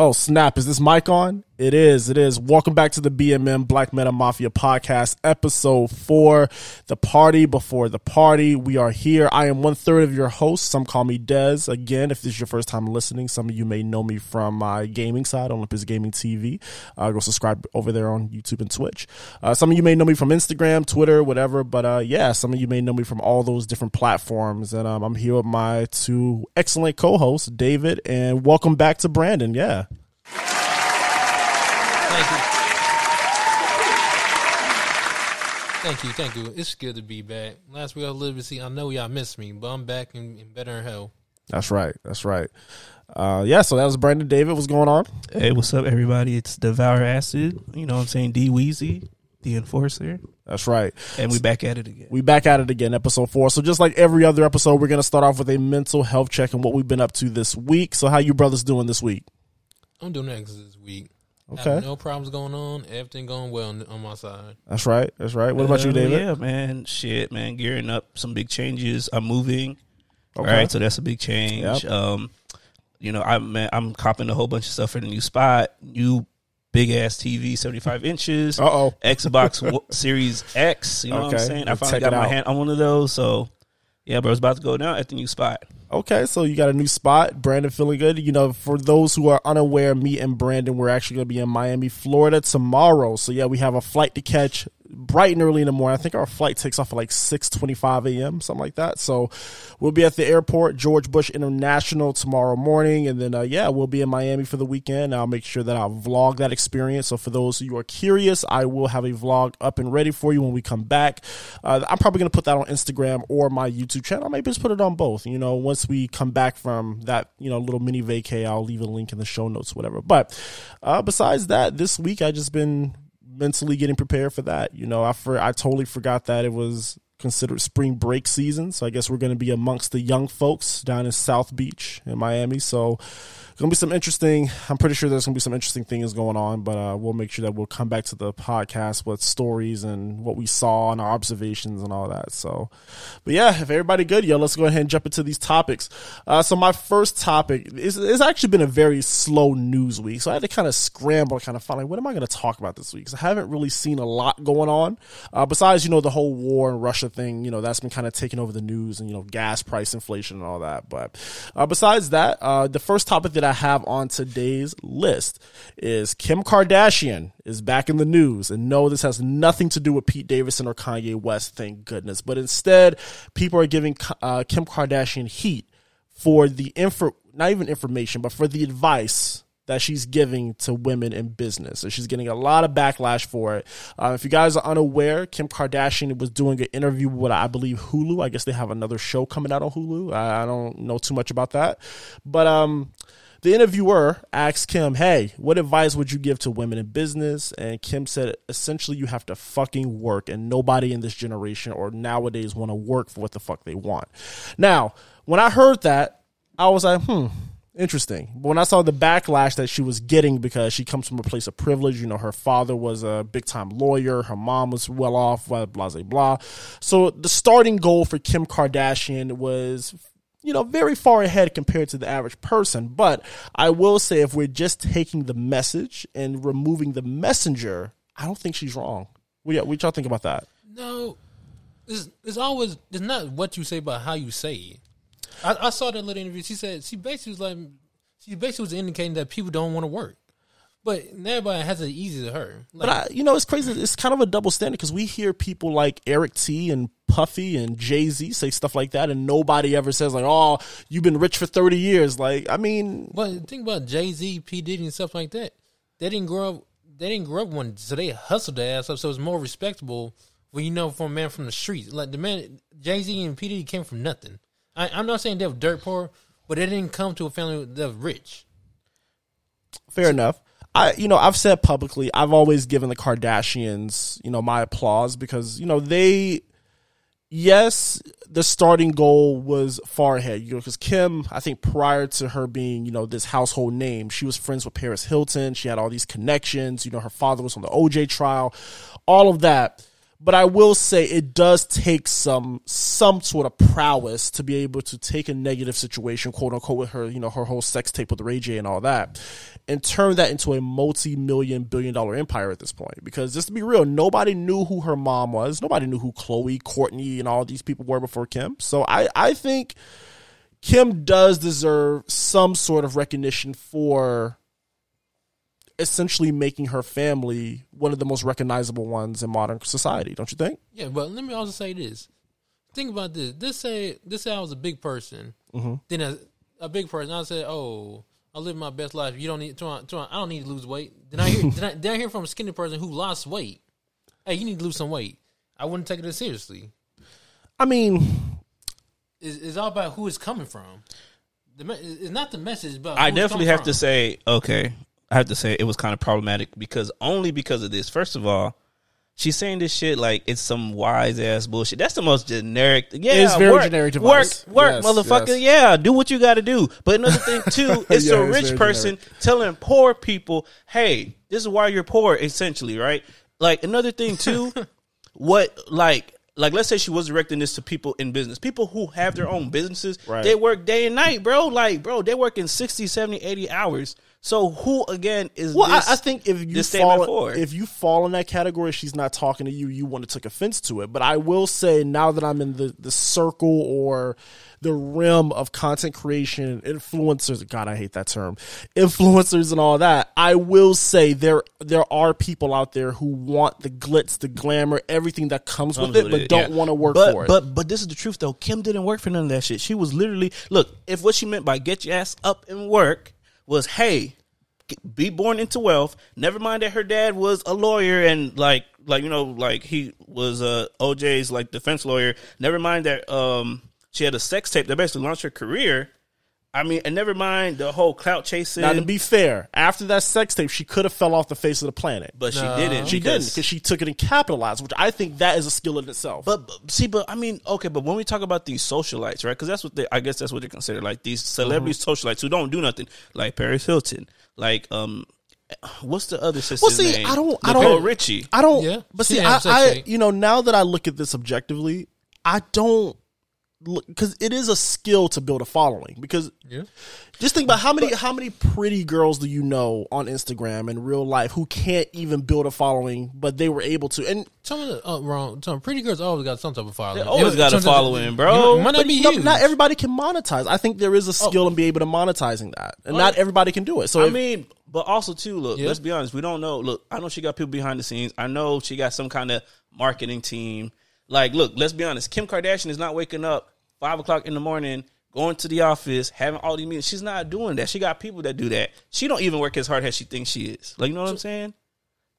Oh snap! Is this mic on? It is. It is. Welcome back to the BMM Black Meta Mafia podcast, episode four, the party before the party. We are here. I am one third of your host. Some call me Des. Again, if this is your first time listening, some of you may know me from my gaming side, Olympus Gaming TV. Uh, go subscribe over there on YouTube and Twitch. Uh, some of you may know me from Instagram, Twitter, whatever. But uh, yeah, some of you may know me from all those different platforms. And um, I'm here with my two excellent co-hosts, David, and welcome back to Brandon. Yeah. Thank you. Thank you, thank you. It's good to be back. Last week I was a little see. I know y'all missed me, but I'm back in, in better health. That's right. That's right. Uh, yeah, so that was Brandon David. What's going on? Hey, what's up, everybody? It's Devour Acid. You know what I'm saying? D Weezy, the enforcer. That's right. And we back at it again. We back at it again, episode four. So just like every other episode, we're gonna start off with a mental health check and what we've been up to this week. So how you brothers doing this week? I'm doing excellent this week. Okay. No problems going on. Everything going well on, on my side. That's right. That's right. What about you, David? Yeah, man. Shit, man. Gearing up some big changes. I'm moving. Okay. All right, so that's a big change. Yep. Um, you know, I'm man, I'm copping a whole bunch of stuff for the new spot. New big ass TV, 75 inches. Uh oh. Xbox Series X. You know what I'm saying? I finally check got my out. hand on one of those. So yeah, bro, it's about to go down at the new spot. Okay, so you got a new spot. Brandon feeling good. You know, for those who are unaware, me and Brandon, we're actually going to be in Miami, Florida tomorrow. So yeah, we have a flight to catch bright and early in the morning. I think our flight takes off at like 6.25 a.m., something like that. So we'll be at the airport, George Bush International tomorrow morning. And then, uh, yeah, we'll be in Miami for the weekend. I'll make sure that I'll vlog that experience. So for those who are curious, I will have a vlog up and ready for you when we come back. Uh, I'm probably going to put that on Instagram or my YouTube channel. Maybe just put it on both. You know, once we come back from that, you know, little mini vacay, I'll leave a link in the show notes, whatever. But uh, besides that, this week I just been mentally getting prepared for that. You know, I for I totally forgot that it was considered spring break season. So I guess we're going to be amongst the young folks down in South Beach in Miami. So gonna be some interesting. I'm pretty sure there's gonna be some interesting things going on, but uh, we'll make sure that we'll come back to the podcast with stories and what we saw and our observations and all that. So, but yeah, if everybody good, yo, let's go ahead and jump into these topics. Uh, so my first topic is it's actually been a very slow news week, so I had to kind of scramble, kind of find like what am I to talk about this week? Because I haven't really seen a lot going on. Uh, besides, you know, the whole war and Russia thing, you know, that's been kind of taking over the news and you know, gas price inflation and all that. But uh, besides that, uh, the first topic that have on today's list is Kim Kardashian is back in the news. And no, this has nothing to do with Pete Davidson or Kanye West, thank goodness. But instead, people are giving uh, Kim Kardashian heat for the info, not even information, but for the advice that she's giving to women in business. So she's getting a lot of backlash for it. Uh, if you guys are unaware, Kim Kardashian was doing an interview with, I believe, Hulu. I guess they have another show coming out on Hulu. I, I don't know too much about that. But, um, the interviewer asked Kim, Hey, what advice would you give to women in business? And Kim said, essentially, you have to fucking work, and nobody in this generation or nowadays want to work for what the fuck they want. Now, when I heard that, I was like, hmm, interesting. But when I saw the backlash that she was getting because she comes from a place of privilege, you know, her father was a big time lawyer, her mom was well off, blah, blah, blah, blah. So the starting goal for Kim Kardashian was you know, very far ahead compared to the average person. But I will say, if we're just taking the message and removing the messenger, I don't think she's wrong. What, y'all- think about that? No, it's, it's always it's not what you say, but how you say it. I, I saw that little interview. She said she basically was like she basically was indicating that people don't want to work, but everybody has it easy to her. Like, But I, you know, it's crazy. It's kind of a double standard because we hear people like Eric T and Puffy and Jay Z say stuff like that, and nobody ever says like, "Oh, you've been rich for thirty years." Like, I mean, But think about Jay Z, P Diddy, and stuff like that. They didn't grow up. They didn't grow up one, so they hustled their ass up. So it's more respectable when you know from a man from the streets. Like the man Jay Z and P Diddy came from nothing. I, I'm not saying they were dirt poor, but they didn't come to a family that was rich. fair enough. I, you know, I've said publicly, I've always given the Kardashians, you know, my applause because, you know, they, yes, the starting goal was far ahead, you know, because Kim, I think prior to her being, you know, this household name, she was friends with Paris Hilton. She had all these connections. You know, her father was on the OJ trial, all of that. But I will say it does take some some sort of prowess to be able to take a negative situation, quote unquote, with her, you know, her whole sex tape with Ray J and all that, and turn that into a multi-million billion dollar empire at this point. Because just to be real, nobody knew who her mom was. Nobody knew who Khloé, Kourtney, and all these people were before Kim. So I, I think Kim does deserve some sort of recognition for essentially making her family one of the most recognizable ones in modern society, don't you think? Yeah, but let me also say this. Think about this. This say this say I was a big person. Mm-hmm. Then a, a big person. I said, "Oh, I live my best life. You don't need. To, to, I don't need to lose weight." Then I hear. then, I, then I hear from a skinny person who lost weight. Hey, you need to lose some weight. I wouldn't take it as seriously. I mean, It's, it's all about who it's coming from. The it's not the message, but I definitely have from. to say, okay, I have to say it was kind of problematic because only because of this. First of all, she's saying this shit like it's some wise ass bullshit. That's the most generic. Yeah, It is very work, generic Work, device. work, Yes, motherfucker. yes. Yeah, do what you got to do. But another thing too, it's Yeah, a rich very person telling poor people, "Hey, this is why you're poor." Essentially, right? Like another thing too, what like. Like let's say she was directing this to people in business. People who have their own businesses, Right. they work day and night, bro. Like, bro, they work in 60, 70, 80 hours. So who again is well, this? I, I think if you fall for? if you fall in that category, she's not talking to you. You want to take offense to it. But I will say now that I'm in the the circle or the realm of content creation, influencers. God, I hate that term. Influencers and all that. I will say there there are people out there who want the glitz, the glamour, everything that comes, with it, but it, don't yeah. want to work but, for it. But but this is the truth though. Kim didn't work for none of that shit. She was literally look. If what she meant by get your ass up and work was hey, be born into wealth. Never mind that her dad was a lawyer and like like you know like he was uh OJ's like defense lawyer. Never mind that um she had a sex tape that basically launched her career. I mean, and never mind the whole clout chasing. now, to be fair, after that sex tape, she could have fell off the face of the planet. but she didn't. she didn't because she took it and capitalized, which I think that is a skill in itself. But, but see, but I mean, okay, but when we talk about these socialites, right? Because that's what they, I guess that's what they're considered, like these celebrity Mm-hmm. socialites who don't do nothing, like Paris Hilton, like um, what's the other sister's well, see, name? I don't- I Nicole don't- Richie. I don't. Yeah, but see, I, I, you know, now that I look at this objectively, I don't look because it is a skill to build a following. Because Yeah. just think about how many how many pretty girls do you know on Instagram in real life who can't even build a following, but they were able to. And Some of the uh, wrong. Some pretty girls always got some type of following. They always It- got a following, bro. It might not be no, not everybody can monetize. I think there is a skill in being able to monetizing that, and not everybody can do it. So I if- mean, but also too, look, Yeah. let's be honest, we don't know. Look, I know she got people behind the scenes. I know she got some kind of marketing team. Like, look, let's be honest. Kim Kardashian is not waking up five o'clock in the morning, going to the office, having all these meetings. She's not doing that. She got people that do that. She don't even work as hard as she thinks she is. Like, you know what I'm saying?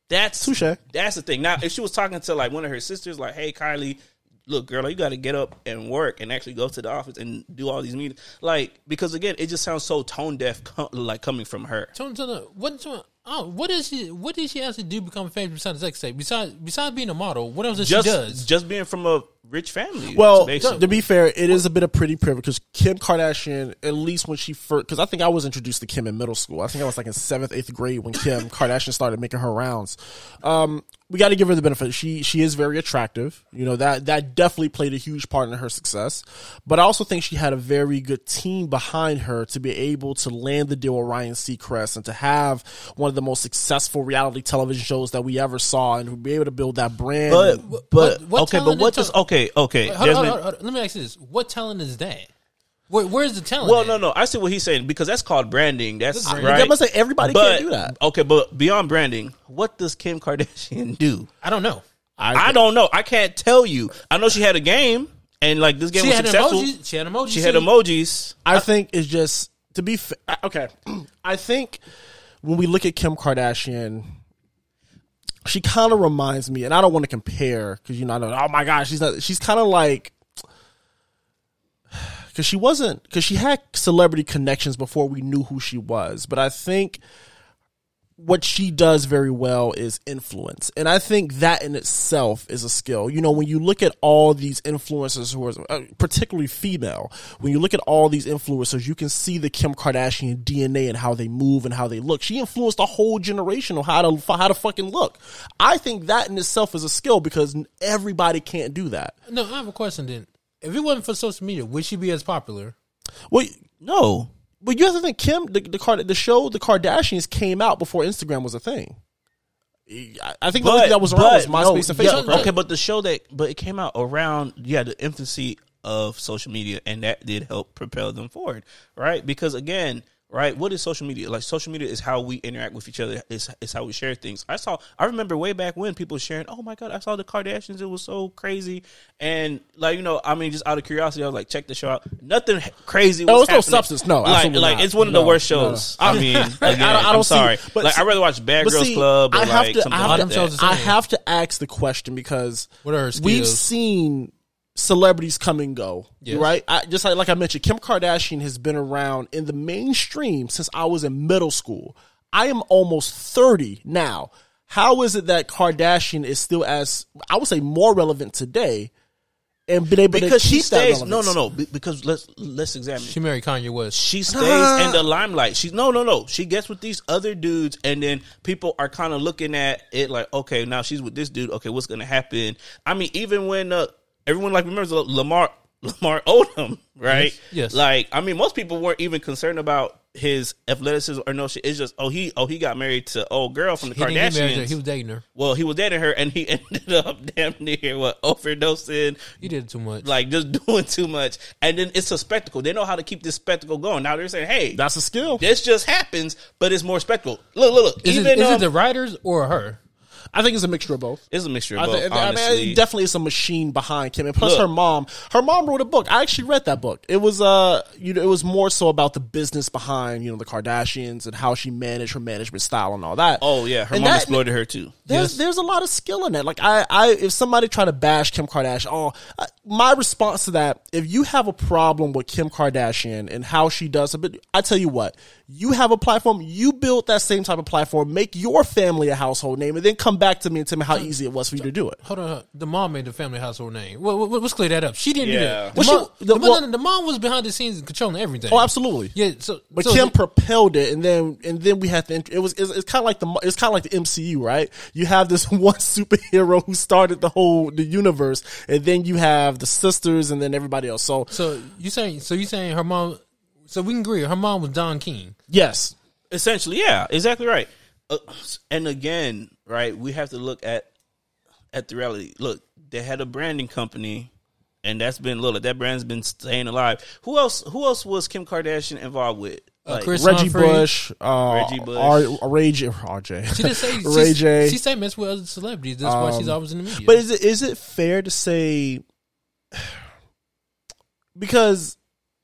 That's Touche. That's the thing. Now, if she was talking to like one of her sisters, like, "Hey, Kylie, look, girl, you got to get up and work and actually go to the office and do all these meetings," like because again, it just sounds so tone deaf, like coming from her. Me, tell what, oh, what is she? What did she actually do to become famous besides sex tape? Besides, besides being a model, what else does just she does? just being from a rich family. Well, basically. to be fair, it is a bit of pretty privilege because Kim Kardashian, at least when she first, because I think I was introduced to Kim in middle school. I think I was like in seventh, eighth grade when Kim Kardashian started making her rounds. Um, we got to give her the benefit. She she is very attractive. You know that that definitely played a huge part in her success. But I also think she had a very good team behind her to be able to land the deal with Ryan Seacrest and to have one of the most successful reality television shows that we ever saw, and to be able to build that brand. but but what- what okay, but what does ta- okay okay? Hold on, Jasmine- hold on, hold on. Let me ask you this: What talent is that? Where, where's the talent? Well, at? no, no. I see what he's saying because that's called branding. That's That's right. I must say everybody but, can't do that. Okay, but beyond branding, what does Kim Kardashian do? I don't know. I, don't know. I can't tell you. I know she had a game, and like this game She was had successful. emojis. She had emojis. She had too. emojis. I think it's just to be fa- okay. I think when we look at Kim Kardashian, she kind of reminds me, and I don't want to compare because you know, I don't know, oh my gosh, she's not. She's kind of like because she wasn't because she had celebrity connections before we knew who she was, but I think what she does very well is influence. And I think that in itself is a skill. You know, when you look at all these influencers who are uh, particularly female, when you look at all these influencers, you can see the Kim Kardashian DNA and how they move and how they look. She influenced a whole generation on how to how to fucking look. I think that in itself is a skill because everybody can't do that. No, I have a question then. If it wasn't for social media, would she be as popular? Well, No. But you have to think Kim the the, Card- the show the Kardashians came out before Instagram was a thing. I- I think the only thing that was around was MySpace and yeah, Facebook. right? okay, but the show that but it came out around yeah the infancy of social media, and that did help propel them forward, right? Because again, right, what is social media? Like social media is how we interact with each other. It's, it's how we share things. I saw, I remember way back when people sharing, oh my god, I saw the Kardashians. It was so crazy, and like you know, I mean, just out of curiosity, I was like, check the show out. Nothing crazy. No, was there was no substance. No, like, absolutely like not. it's one of No, the worst no, no. shows. I mean, again, I don't- I I'm don't see- sorry, but like see- I'd rather watch Bad Girls see, Club or I have like to, I have like to, that. I have to ask the question because What are her we've seen celebrities come and go, Yes. right? I, just like, like I mentioned, Kim Kardashian has been around in the mainstream since I was in middle school. I am almost 30 now. How is it that Kardashian is still as, I would say, more relevant today and been able because to she keep that stays. No, no, no. Because let's let's examine. She married Kanye West. she stays Nah. in the limelight. she's no, no, no. She gets with these other dudes, and then people are kind of looking at it like, okay, now she's with this dude. Okay, what's gonna happen? I mean, even when uh, everyone like remembers Lamar Lamar Odom, right? Yes, yes. Like, I mean, most people weren't even concerned about his athleticism or no shit. It's just oh he oh he got married to old girl from the He didn't get married. to her. Kardashians. He was dating her. well, he was dating her, and he ended up damn near what overdosing He did too much. like just doing too much, and then it's a spectacle. They know how to keep this spectacle going. Now they're saying, "Hey, That's a skill. this just happens, but it's more spectacle." Look, look, look. is Even it, is um, it the writers or her? I think it's a mixture of both. it's a mixture of I, both. think, I honestly, mean, it definitely is a machine behind Kim, and plus Look. her mom. Her mom wrote a book. I actually read that book. It was uh, you know, it was more so about the business behind you know the Kardashians and how she managed her management style and all that. oh yeah, her And mom that- exploited her too. There's Yes. there's a lot of skill in that. Like I, I if somebody try to bash Kim Kardashian, oh, uh, my response to that, if you have a problem with Kim Kardashian and how she does it, but I tell you what, you have a platform, you build that same type of platform, make your family a household name, and then come back to me and tell me how easy it was for you to do it. Hold on, the mom made the family household name. Well, well, let's clear that up. She didn't do Yeah. that. The, Well, mom, she- the- the, well- no, no, the mom was behind the scenes controlling everything. Oh, absolutely. Yeah, so But so Kim the- propelled it, and then and then we had to. It was it's, it's kind of like the it's kind of like the MCU, right? You have this one superhero who started the whole the universe, and then you have the sisters, and then everybody else. So so you saying so you saying her mom? So we can agree. Her mom was Don King. yes, Essentially, yeah, exactly right. Uh, and again, right, we have to look at at the reality. Look, they had a branding company, and that's been look. That brand's been staying alive. Who else? Who else was Kim Kardashian involved with? Uh, Kris Reggie Humphrey. Bush, uh, Reggie Bush. R, Ray J, RJ, She just say Ray she, J. She say mess with other celebrities. That's why she's Um, always in the media. But is it is it fair to say? Because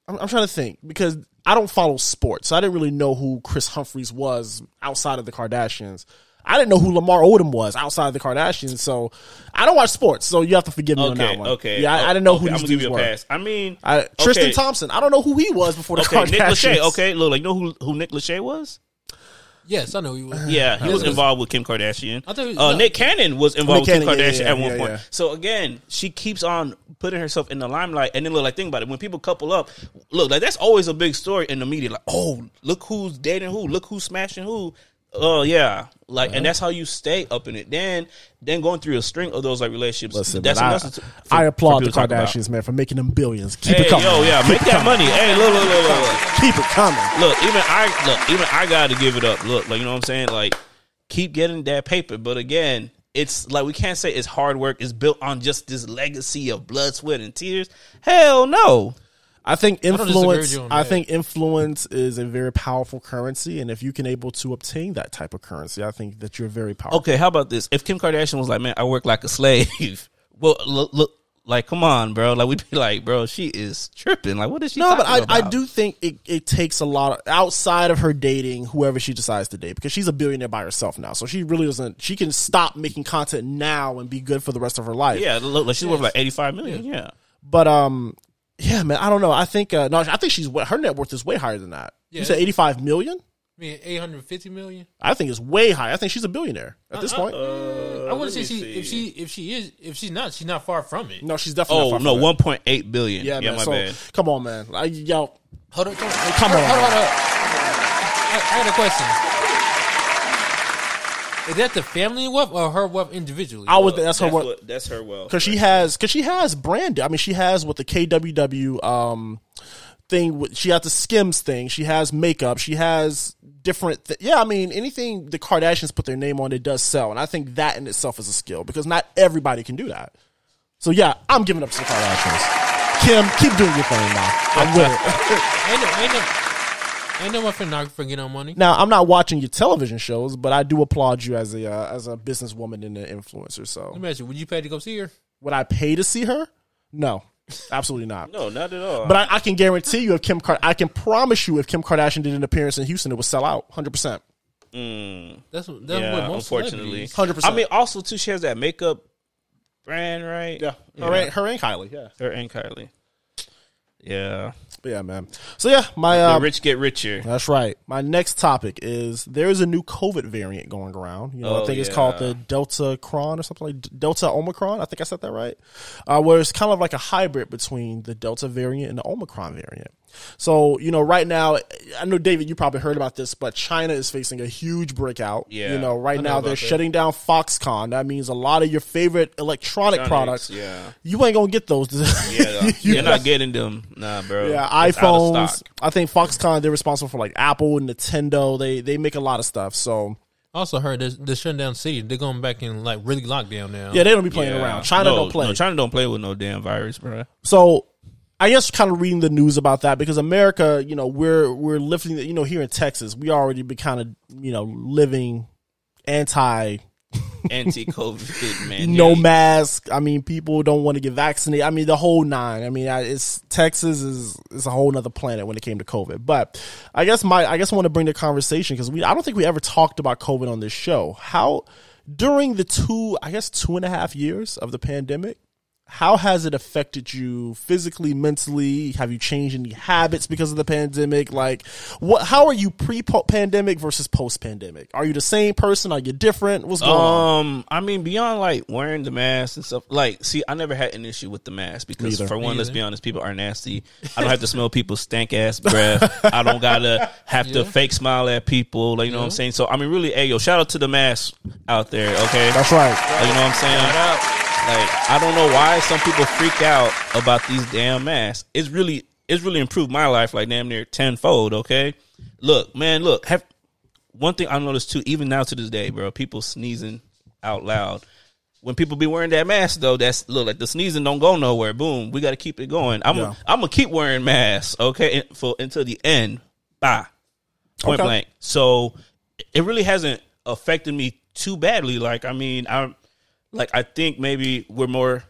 I'm, I'm trying to think. Because I don't follow sports, so I didn't really know who Kris Humphries was outside of the Kardashians. I didn't know who Lamar Odom was outside of the Kardashians, so I don't watch sports. So you have to forgive me on Okay, that one. okay. Yeah, I, I didn't know okay, who these dudes were. pass. I mean, I, Tristan okay. Thompson. I don't know who he was before the Okay, Kardashians. Nick Lachey. Okay, look, like you know who who Nick Lachey was? Yes, I know he Was. Yeah, he was was- involved with Kim Kardashian. I thought- uh, no. Nick Cannon was involved Nick with Kim Cannon, yeah, Kardashian yeah, at one yeah, point. yeah. So again, she keeps on putting herself in the limelight, and then look, like think about it. When people couple up, look, like that's always a big story in the media. Like, oh, look who's dating who, look who's smashing who. Oh yeah, like, Uh-huh. and that's how you stay up in it. Then, then going through a string of those like relationships. Listen, that's man, I, to- for- I applaud the to talk about. Kardashians, man, for making them billions. Keep Hey, it coming. yo, yeah, Keep make that coming. money. Hey, look, look, look, look, look. Keep it coming. Look, even I look, even I got to give it up. Look, like you know what I'm saying. Like, keep getting that paper, but again, it's like we can't say it's hard work. It's built on just this legacy of blood, sweat, and tears. Hell no. I think influence. with you on I think influence is a very powerful currency, and if you can able to obtain that type of currency, I think that you're very powerful. Okay, how about this? If Kim Kardashian was like, "Man, I work like a slave," well, look, look like, come on, bro. Like we'd be like, bro, she is tripping. Like, what is she? No, but I, talking I do think it, it takes a lot of, outside of her dating whoever she decides to date because she's a billionaire by herself now, so she really doesn't. She can stop making content now and be good for the rest of her life. Yeah, look, like she's worth like 85 million. Yeah. But um, yeah, man, I don't know. I think uh, no, I think she's her net worth is way higher than that. You said eighty five million. I mean, eight hundred fifty million. I think it's way high. I think she's a billionaire at this Uh, point. Uh, I wouldn't say let me she if she if she is if she's not she's not far from it. no, she's definitely. Oh not far no, from one point eight billion. Yeah, Yeah, man. my so bad. come on, man. Like, yo, Hold on, come on, come hold on, hold man. hold up. I, I got a question. Is that the family wealth or her wealth individually? I would. That's her. wealth. what- that's her wealth. Because she has. Because she has brand. I mean, she has with the KKW um thing. She has the Skims thing. She has makeup. She has different. Th- yeah, I mean, anything the Kardashians put their name on, it does sell, and I think that in itself is a skill because not everybody can do that. So yeah, I'm giving up to the Kardashians. Kim, keep doing your thing now. I'm with it. ain't no ain't no ain't no one photographer get on money. Now, I'm not watching your television shows, but I do applaud you as a uh, as a businesswoman and an influencer. So, Let me ask you, would you pay to go see her? would I pay to see her? No, absolutely not. No, not at all. But I, I can guarantee you, if Kim, Card- I can promise you, if Kim Kardashian did an appearance in Houston, it would sell out, hundred percent. That's, that's what yeah, most unfortunately, 100%. I mean, also too, she has that makeup brand, right? Yeah, her, And, her and Kylie. Yeah, her and Kylie. Yeah, but yeah, man. So yeah, my the uh, rich get richer. That's right. My next topic is there is a new COVID variant going around. You know, I Oh, think it's called the Deltacron or something like Delta Omicron. I think I said that right. Uh, where it's kind of like a hybrid between the Delta variant and the Omicron variant. So, you know, right now, I know David, you probably heard about this, but China is facing a huge breakout. Yeah, You know, right know now they're that. shutting down Foxconn. That means a lot of your favorite electronic Electronics, products. yeah. You ain't gonna get those. Yeah, You- you're not getting them, nah, bro. yeah, It's out of iPhones. I think Foxconn they're responsible for like Apple and Nintendo. They they make a lot of stuff. So Also heard they're, they're shutting down cities. They're going back in like really lockdown now. yeah, they don't be playing Yeah. around. China No, don't play. No, China don't play with no damn virus, bro. so I guess kind of reading the news about that because America, you know, we're we're lifting. You know, here in Texas, we already been kind of you know living anti Anti-COVID man. no mask. I mean, people don't want to get vaccinated. I mean, the whole nine. I mean, it's Texas is is a whole other planet when it came to COVID. But I guess my I guess I want to bring the conversation because we I don't think we ever talked about COVID on this show. How during the two I guess two and a half years of the pandemic. How has it affected you physically, mentally? Have you changed any habits because of the pandemic? Like, what? How are you pre-pandemic versus post-pandemic? Are you the same person? Are you different? What's going on? Um, I mean, beyond like wearing the mask and stuff. Like, see, I never had an issue with the mask because, Neither. for one, Me let's be honest, people are nasty. I don't have to smell people's stank ass breath. I don't gotta have to fake smile at people. Like, you know what I'm saying? So, I mean, really, hey, yo, shout out to the mask out there. Okay, That's right. Like, you know what I'm saying? Like, I don't know why some people freak out about these damn masks. It's really, it's really improved my life like damn near tenfold. Okay, look, man, look. Have one thing I noticed too, even now to this day, bro. People sneezing out loud. When people be wearing that mask, though, that's look like the sneezing don't go nowhere. Boom, we got to keep it going. I'm, Yeah. I'm gonna keep wearing masks, okay, for until the end. Bye, point Okay. blank. So it really hasn't affected me too badly. Like, I mean, I'm like, I think maybe we're more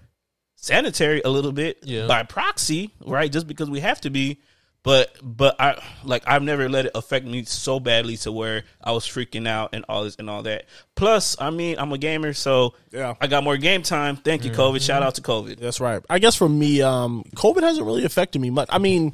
sanitary a little bit Yeah. by proxy, right? Just because we have to be. But but I like I've never let it affect me so badly to where I was freaking out and all this and all that. Plus, I mean, I'm a gamer, so Yeah. I got more game time. Thank you, COVID. Shout out to COVID. That's right. I guess for me, um, COVID hasn't really affected me much. I mean,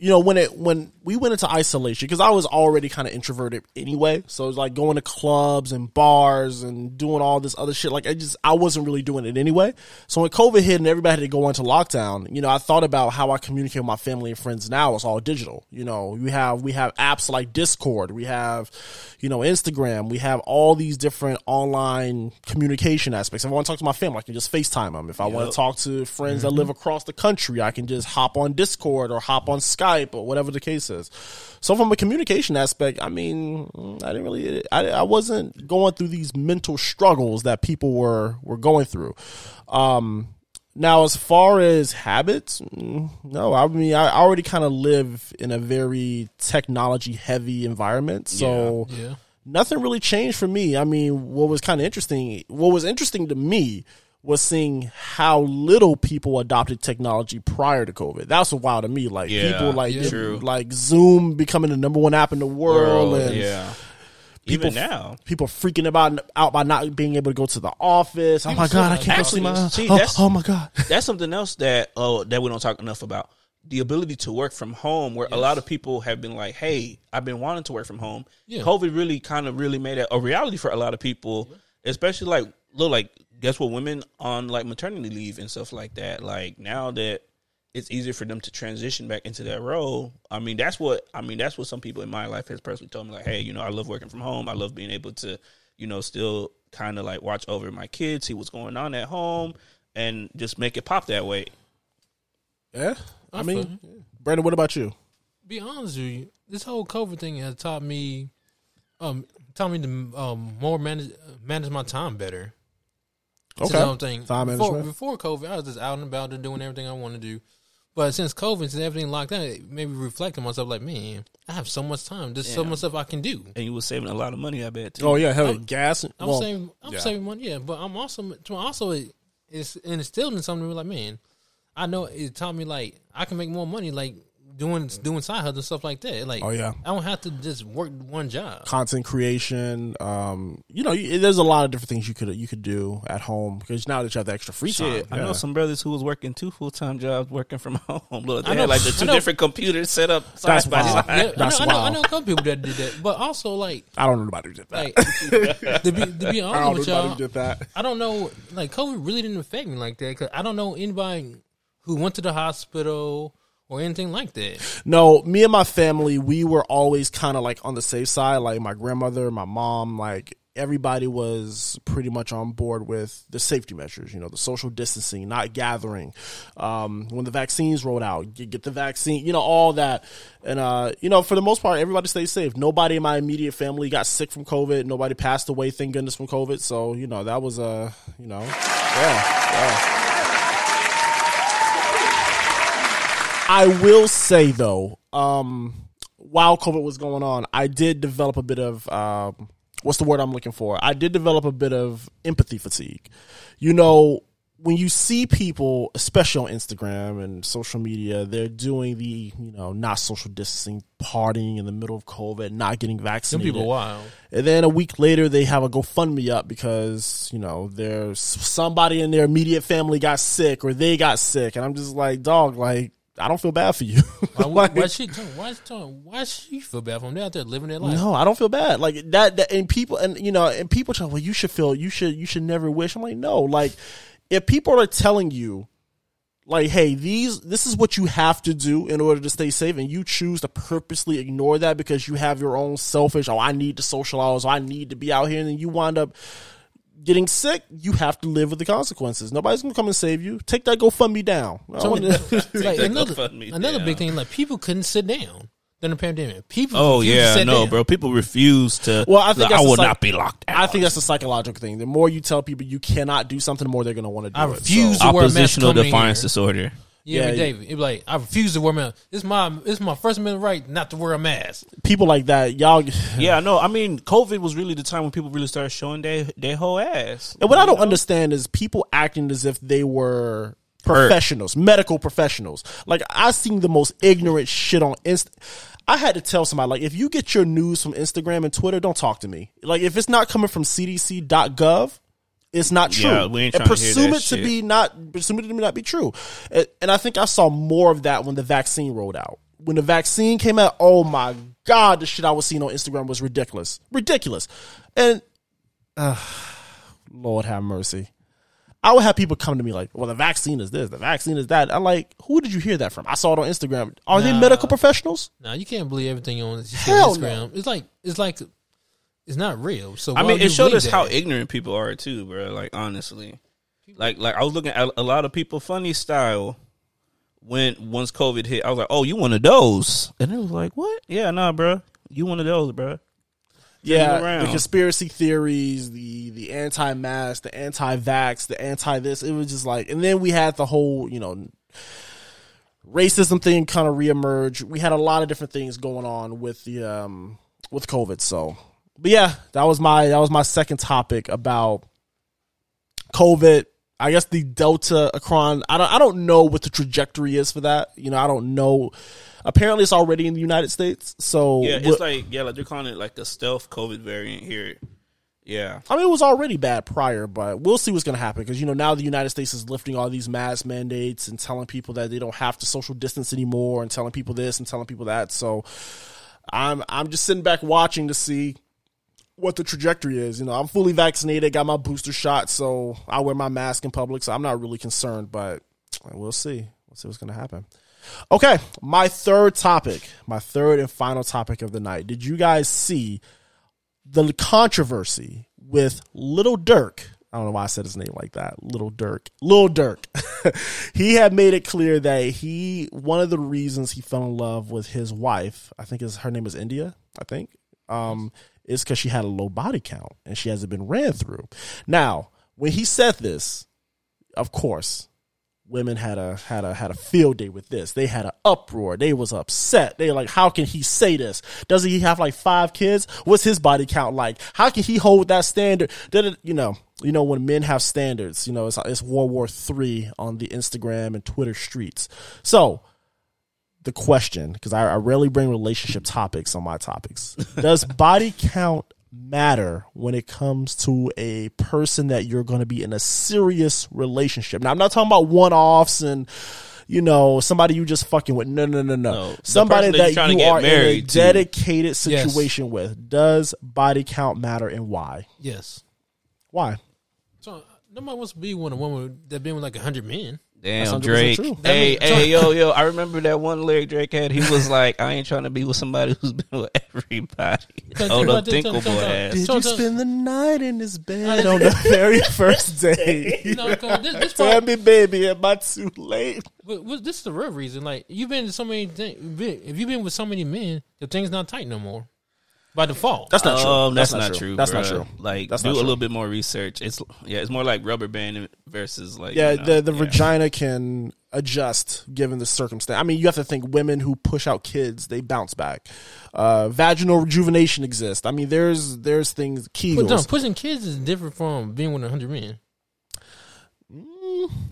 you know, when it when we went into isolation, because I was already kind of introverted anyway, so it was like going to clubs and bars and doing all this other shit. Like I just I wasn't really doing it anyway. So when COVID hit and everybody had to go into lockdown, you know, I thought about how I communicate with my family and friends now. It's all digital. You know, we have we have apps like Discord, we have, you know, Instagram, we have all these different online communication aspects. If I want to talk to my family, I can just FaceTime them. If I want to talk to friends that mm-hmm. live across the country, I can just hop on Discord or hop on Skype or whatever the case is. So from a communication aspect, I mean, I didn't really, I, I wasn't going through these mental struggles that people were were going through. Um, now, as far as habits, mm, no, I mean, I already kind of live in a very technology heavy environment, so Yeah. nothing really changed for me. I mean, what was kind of interesting, what was interesting to me was seeing how little people adopted technology prior to COVID. That's a wild to me. Like Yeah, people like yeah. True. like Zoom becoming the number one app in the world, and yeah. people Even now, people freaking about out by not being able to go to the office. Oh my god, I can't go see my. see, oh, that's- oh my god. that's something else that oh that we don't talk enough about. the ability to work from home, where a lot of people have been like, "Hey, I've been wanting to work from home." Yeah. COVID really kind of really made it a reality for a lot of people, especially like look like guess what women on like maternity leave and stuff like that. Like now that it's easier for them to transition back into that role. I mean, that's what I mean. That's what some people in my life has personally told me. Like, hey, you know, I love working from home. I love being able to, you know, still kind of like watch over my kids, see what's going on at home, and just make it pop that way. Yeah, I, I mean, Brandon, what about you? be honest with you, this whole COVID thing has taught me, um, taught me to um more manage manage my time better. That's Okay. the whole thing. Time before, management. before COVID, I was just out and about and doing everything I want to do. But since COVID, since everything locked down, it made me reflect on myself. Like, man, I have so much time. There's so much stuff I can do. And you were saving a lot of money, I bet. Too. Oh yeah, hell, I'm- gas. I'm well, saving, I'm yeah. saving money, yeah. But I'm also, also, it, it's instilled in something. Like, man, I know it taught me like I can make more money, like doing doing side hustles and stuff like that. Like, Oh, yeah. I don't have to just work one job. content creation. Um, you know, you, there's a lot of different things you could you could do at home because now that you have the extra free time. Shit, I yeah. know some brothers who was working two full time jobs working from home. Look, they I know- had like the two different computers set up side That's by wild. side. Yeah, That's I know, I know, I know a couple people that did that, but also like, I don't know nobody who did that. like to be to be I honest don't with know nobody y'all, did that. I don't know. Like COVID really didn't affect me like that because I don't know anybody who went to the hospital or anything like that. No, me and my family, we were always kind of like on the safe side. Like my grandmother, my mom, like everybody was pretty much on board with the safety measures. You know, the social distancing, not gathering. Um, when the vaccines rolled out, you get the vaccine. You know, all that. And uh, you know, for the most part, everybody stayed safe. Nobody in my immediate family got sick from COVID. Nobody passed away, thank goodness, from COVID. So you know, that was uh, you know, yeah, yeah. I will say though, um, while COVID was going on, I did develop a bit of um, what's the word I'm looking for? I did develop a bit of empathy fatigue. You know, when you see people, especially on Instagram and social media, they're doing the you know not social distancing, partying in the middle of COVID, not getting vaccinated. Some people wild. And then a week later, they have a GoFundMe up because you know there's somebody in their immediate family got sick or they got sick, and I'm just like, dog, like I don't feel bad for you. Why, Like, why she? Why, why she feel bad for them? They out there living their life. no, I don't feel bad. Like that, that, and people, and you know, and people tell, well, you should feel, you should, you should never wish. I'm like, no, like if people are telling you, like, hey, these, this is what you have to do in order to stay safe, and you choose to purposely ignore that because you have your own selfish, oh, I need to socialize, oh, I need to be out here, and then you wind up getting sick. You have to live with the consequences. Nobody's gonna come and save you. Take that GoFundMe down. I So, wanna- like another another down. big thing, like people couldn't sit down during the pandemic. People. Oh refused to yeah, sit no, down. bro. People refuse to. Well, I think like, I the will psych- not be locked out. I think that's a psychological thing. The more you tell people you cannot do something, the more they're gonna want to do it. I it. refuse So- to wear a mask oppositional coming in defiance here. disorder. Yeah, Yeah. David, it'd be like I refuse to wear a mask. It's my it's my first amendment right not to wear a mask. people like that, y'all. Yeah, no, I mean, COVID was really the time when people really started showing their their whole ass. And what I don't understand is people acting as if they were professionals, medical professionals. Like I seen the most ignorant shit on Inst. I had to tell somebody like, if you get your news from Instagram and Twitter, don't talk to me. Like if it's not coming from CDC.gov. It's not true. Yeah, we ain't and trying to hear presume that it to shit. be not presume it to not be true. And, and I think I saw more of that when the vaccine rolled out. When the vaccine came out, oh my god, the shit I was seeing on Instagram was ridiculous, ridiculous. And Lord have mercy. I would have people come to me like, well, the vaccine is this, the vaccine is that. I'm like, who did you hear that from? I saw it on Instagram. Are they medical professionals? Now you can't believe everything on you see Hell on Instagram. It's like it's like it's not real. So I mean, it showed believe us how ignorant people are too, bro. Like honestly, like like I was looking at a lot of people funny style when once COVID hit. I was like, oh, you one of those? And it was like, what? Yeah, nah, bro, you one of those, bro. Yeah, around. the conspiracy theories, the the anti-mask, the anti-vax, the anti-this. It was just like, and then we had the whole, you know, racism thing kind of reemerge. We had a lot of different things going on with the um with COVID. So, but yeah, that was my that was my second topic about COVID. I guess the Delta Acron. I don't I don't know what the trajectory is for that. You know, I don't know. Apparently, it's already in the United States. So Yeah, it's like yeah, like they're calling it like a stealth COVID variant here. Yeah. I mean, it was already bad prior, but we'll see what's going to happen because you know now the United States is lifting all these mask mandates and telling people that they don't have to social distance anymore, and telling people this and telling people that. So I'm I'm just sitting back watching to see what the trajectory is. You know, I'm fully vaccinated, got my booster shot, so I wear my mask in public, so I'm not really concerned. But we'll see. We'll see what's going to happen. Okay, my third topic, my third and final topic of the night. Did you guys see the controversy with Little Durk? I don't know why I said his name like that. Little Durk. Little Durk. he had made it clear that he one of the reasons he fell in love with his wife, I think is her name is India, I think. Um, is because she had a low body count and she hasn't been ran through. Now, when he said this, of course, women had a had a had a field day with this. They had an uproar. They was upset. They like, how can he say this? Doesn't he have like five kids? What's his body count like? How can he hold that standard? Did it, you know, you know when men have standards, you know, it's it's World War Three on the Instagram and Twitter streets. So the question, because I, I rarely bring relationship topics on my topics. Does body count matter when it comes to a person that you're going to be in a serious relationship? Now, I'm not talking about one offs and you know somebody you just fucking with. No, no, no, no. No, somebody person that you're that to you get are in a married to. dedicated situation with. Does body count matter and why? Yes. Why? So nobody wants to be with a woman that been with like hundred men. That's Damn, 100% Drake. true. Hey, mean- hey, yo, yo. I remember that one lyric Drake had. He was like, I ain't trying to be with somebody who's been with everybody. Tell- Oh, tell- the tell- tell- ass. Did you spend the night in his bed on the very first day? You know, 'cause this, this, Tell part, me, baby, am I too late? but- but this is the real reason. Like you've been to so many things. If you've been with so many men, the thing's not tight no more. By default. That's not true. Um, that's, not, true. That's not true. Like, That's do not a little bit more research. It's yeah, it's more like rubber band versus like Yeah, you know, the the yeah. vagina can adjust given the circumstance. I mean, you have to think women who push out kids, they bounce back. Uh, vaginal rejuvenation exists. I mean, there's there's things But no, pushing kids is different from being with hundred men.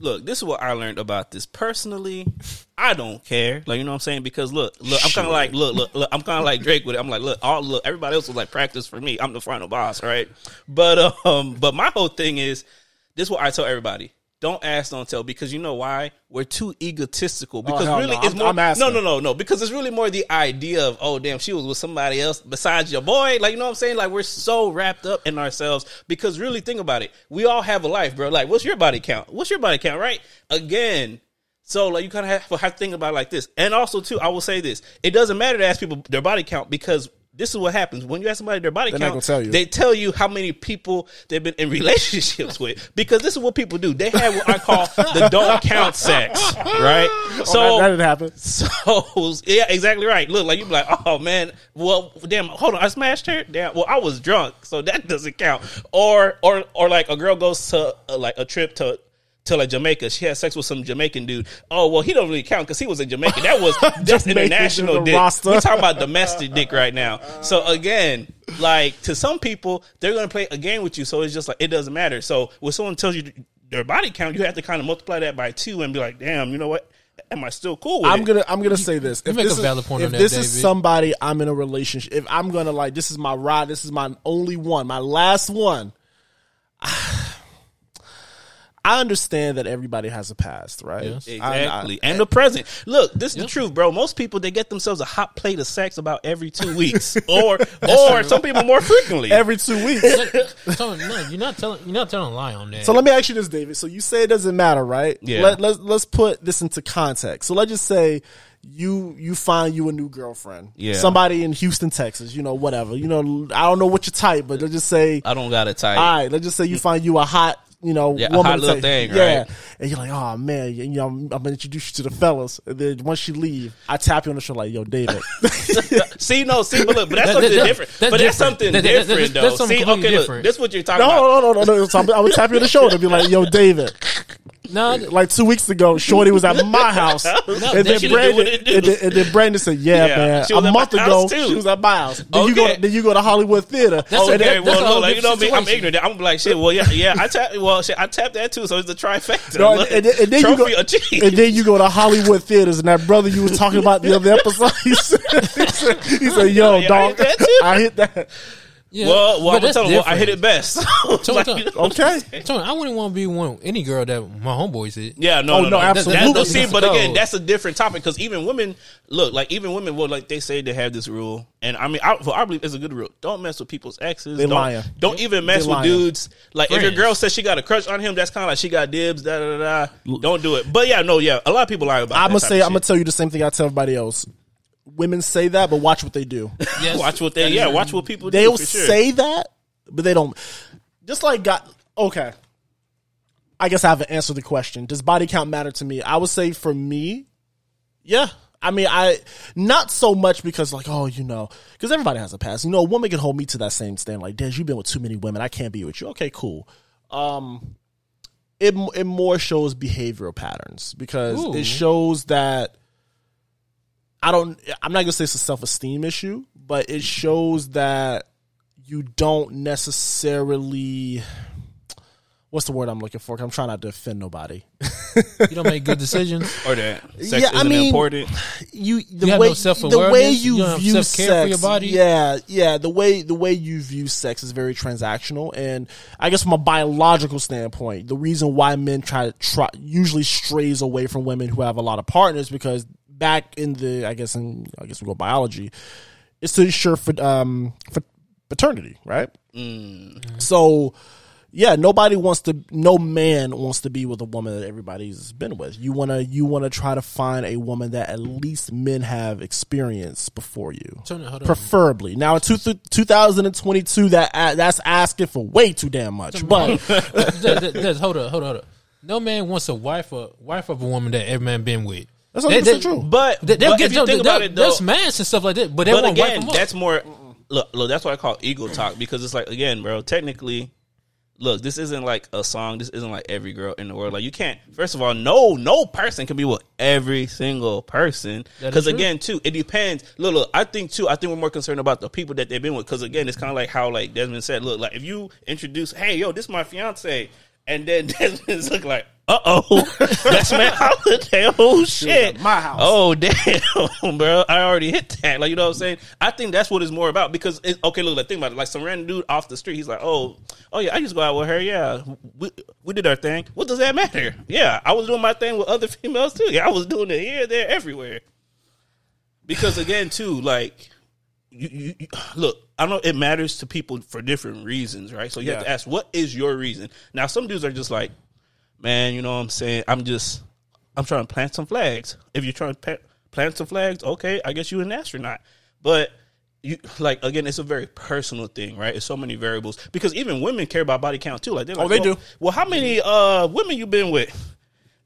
Look, this is what I learned about this personally. I don't care, like you know what I'm saying, because look, look, I'm kind of like, look, look, look, I'm kind of like Drake with it. I'm like, look, all look, everybody else was like practice for me. I'm the final boss, right? But um, but my whole thing is this: is what I tell everybody. Don't ask, don't tell, because you know why? We're too egotistical. Oh, because Oh, really, no. it's I'm- more. I'm asking. no, no, no, no. Because it's really more the idea of, oh, damn, she was with somebody else besides your boy. Like, you know what I'm saying? Like, we're so wrapped up in ourselves. Because really, think about it. We all have a life, bro. Like, what's your body count? What's your body count, right? Again, so like you kind of have, have to think about it like this. And also too, I will say this: it doesn't matter to ask people their body count because this is what happens when you ask somebody their body They're count. tell you. They tell you how many people they've been in relationships with because this is what people do. They have what I call the don't count sex, right? So Oh, that, that didn't happen. so yeah, exactly right. Look, like you be like, oh man, well, damn, hold on, I smashed her. Damn, well, I was drunk, so that doesn't count. Or or or like a girl goes to uh, like a trip to. To like Jamaica, she had sex with some Jamaican dude. Oh well, he don't really count because he was in Jamaica. That was just international dick. roster. We're talking about domestic dick right now. So again, like to some people, they're gonna play a game with you. So it's just like it doesn't matter. So when someone tells you their body count, you have to kind of multiply that by two and be like, damn, you know what? Am I still cool with I'm it? gonna I'm gonna say this. you If make this a is, valid point if on that, this is David. somebody I'm in a relationship, if I'm gonna like this is my ride, this is my only one, my last one. I understand that everybody has a past, right? Yes. I- I- Exactly. and the present. Look, this is Yep. the truth, bro. Most people they get themselves a hot plate of sex about every two weeks. or or some people more frequently. every two weeks. so no, you're not telling you're not telling a lie on that. So let me ask you this, David. So you say it doesn't matter, right? Yeah. Let, let's let's put this into context. So let's just say you you find you a new girlfriend. Yeah. Somebody in Houston, Texas. You know, whatever. You know, I don't know what your type, but let's just say. I don't got a type. all right, let's just say you find you a hot. You know, Yeah, a woman hot to little take- thing, yeah, right? and you're like, oh man, you know, I'm, I'm gonna introduce you to the fellas. And then once you leave, I tap you on the shoulder like, yo, David. see, no, see, but look, but that's something different. that's but that's something different, though. See, completely okay, look, different. this is what you're talking no, about. no, no, no, no. So I'm- I would tap you on the shoulder and be like, yo, David. No, like two weeks ago, Shorty was at my house, and, then Brandon, what it do. and, then, and then Brandon said, "Yeah, Yeah, man, a month ago house, too. she was at my house. Then you go, then you go to Hollywood Theater. That's oh, and okay. then- Okay, That's a well, whole like, you know different me, I'm ignorant. I'm gonna be like, shit. Well, yeah, yeah, I tap. Well, shit, I tapped that too. So it's the trifecta. No, Look, and, and, then- and then you go, and then you go to Hollywood theaters, and that brother you was talking about the other episode, he said, he said, he said, "Yo, Yeah, I dog, hit that. I hit that." Yeah, well, well, but I'm gonna that's tell them, well, I hit it best. Tony, Like, Tony, you know? Okay. Tony, I wouldn't want to be one any girl that my homeboys hit. Yeah, no, Oh, no, no, no, absolutely. That- that- see, but again, that's a different topic because even women look like even women will like they say they have this rule, and I mean, I, well, I believe it's a good rule. Don't mess with people's exes. They don't, lying. Don't even mess They with lying. dudes. Like if your girl says she got a crush on him, that's kind of like she got dibs. Da da da. da. Don't do it. But yeah, no, yeah, a lot of people lie about. I'm gonna say I'm gonna tell you the same thing I tell everybody else. Women say that, but watch what they do. Yes, watch what they yeah, watch what people do. They'll sure. say that, but they don't. Just like got okay. I guess I haven't answered the question. Does body count matter to me? I would say for me, yeah. I mean, I not so much because like, oh, you know, because everybody has a past. You know, a woman can hold me to that same stand. Like, Des, you've been with too many women. I can't be with you. Okay, cool. Um, it it more shows behavioral patterns because Ooh. it shows that I don't. I'm not gonna say it's a self esteem issue, but it shows that you don't necessarily. What's the word I'm looking for? I'm trying not to offend nobody. You don't make good decisions. or that sex Yeah, I isn't mean, important. You the You have way no the self-awareness? way You you, don't view sex, for your body? yeah, yeah. The way the way you view sex is very transactional, and I guess from a biological standpoint, the reason why men try to try usually strays away from women who have a lot of partners because back in the I guess in I guess we go biology, is to ensure for um for paternity, right? So, yeah, nobody wants to. No man wants to be with a woman that everybody's been with. You wanna you wanna try to find a woman that at least men have experienced before you, Tony, hold on. preferably. Now in two, 2022, that that's asking for way too damn much. But hold up, hold up, hold up. No man wants a wife or wife of a woman that every man been with. That's They- 100 they- true. But, They, get if you think about it, though, smash and stuff like that, but they but won't wipe again, that's more. Look, look, that's what I call ego talk because it's like again, bro. Technically, look, this isn't like a song. This isn't like every girl in the world. Like you can't. First of all, no, no person can be with every single person because again, too, it depends. Look, look, I think too. I think we're more concerned about the people that they've been with because again, it's kind of like how like Desmond said. Look, like if you introduce, hey, yo, this is my fiance, and then Desmond's look like. Uh oh, that's my holiday. Oh shit, my house. Oh damn, bro! I already hit that. Like you know what I'm saying? I think that's what it's more about because it's, okay. Look, like think about it. Like some random dude off the street, he's like, oh, oh yeah, I just go out with her. Yeah, we we did our thing. What does that matter? Yeah, I was doing my thing with other females too. Yeah, I was doing it here, there, everywhere. Because again, too, like you, you, you look, I know it matters to people for different reasons, right? So you have to ask, what is your reason? Now, some dudes are just like, man, you know what I'm saying? I'm just, I'm trying to plant some flags. If you're trying to plant some flags, okay, I guess you're an astronaut. But you like again, it's a very personal thing, right? It's so many variables because even women care about body count too. Like they're like, Oh, they well, do. Well, how many uh women you been with?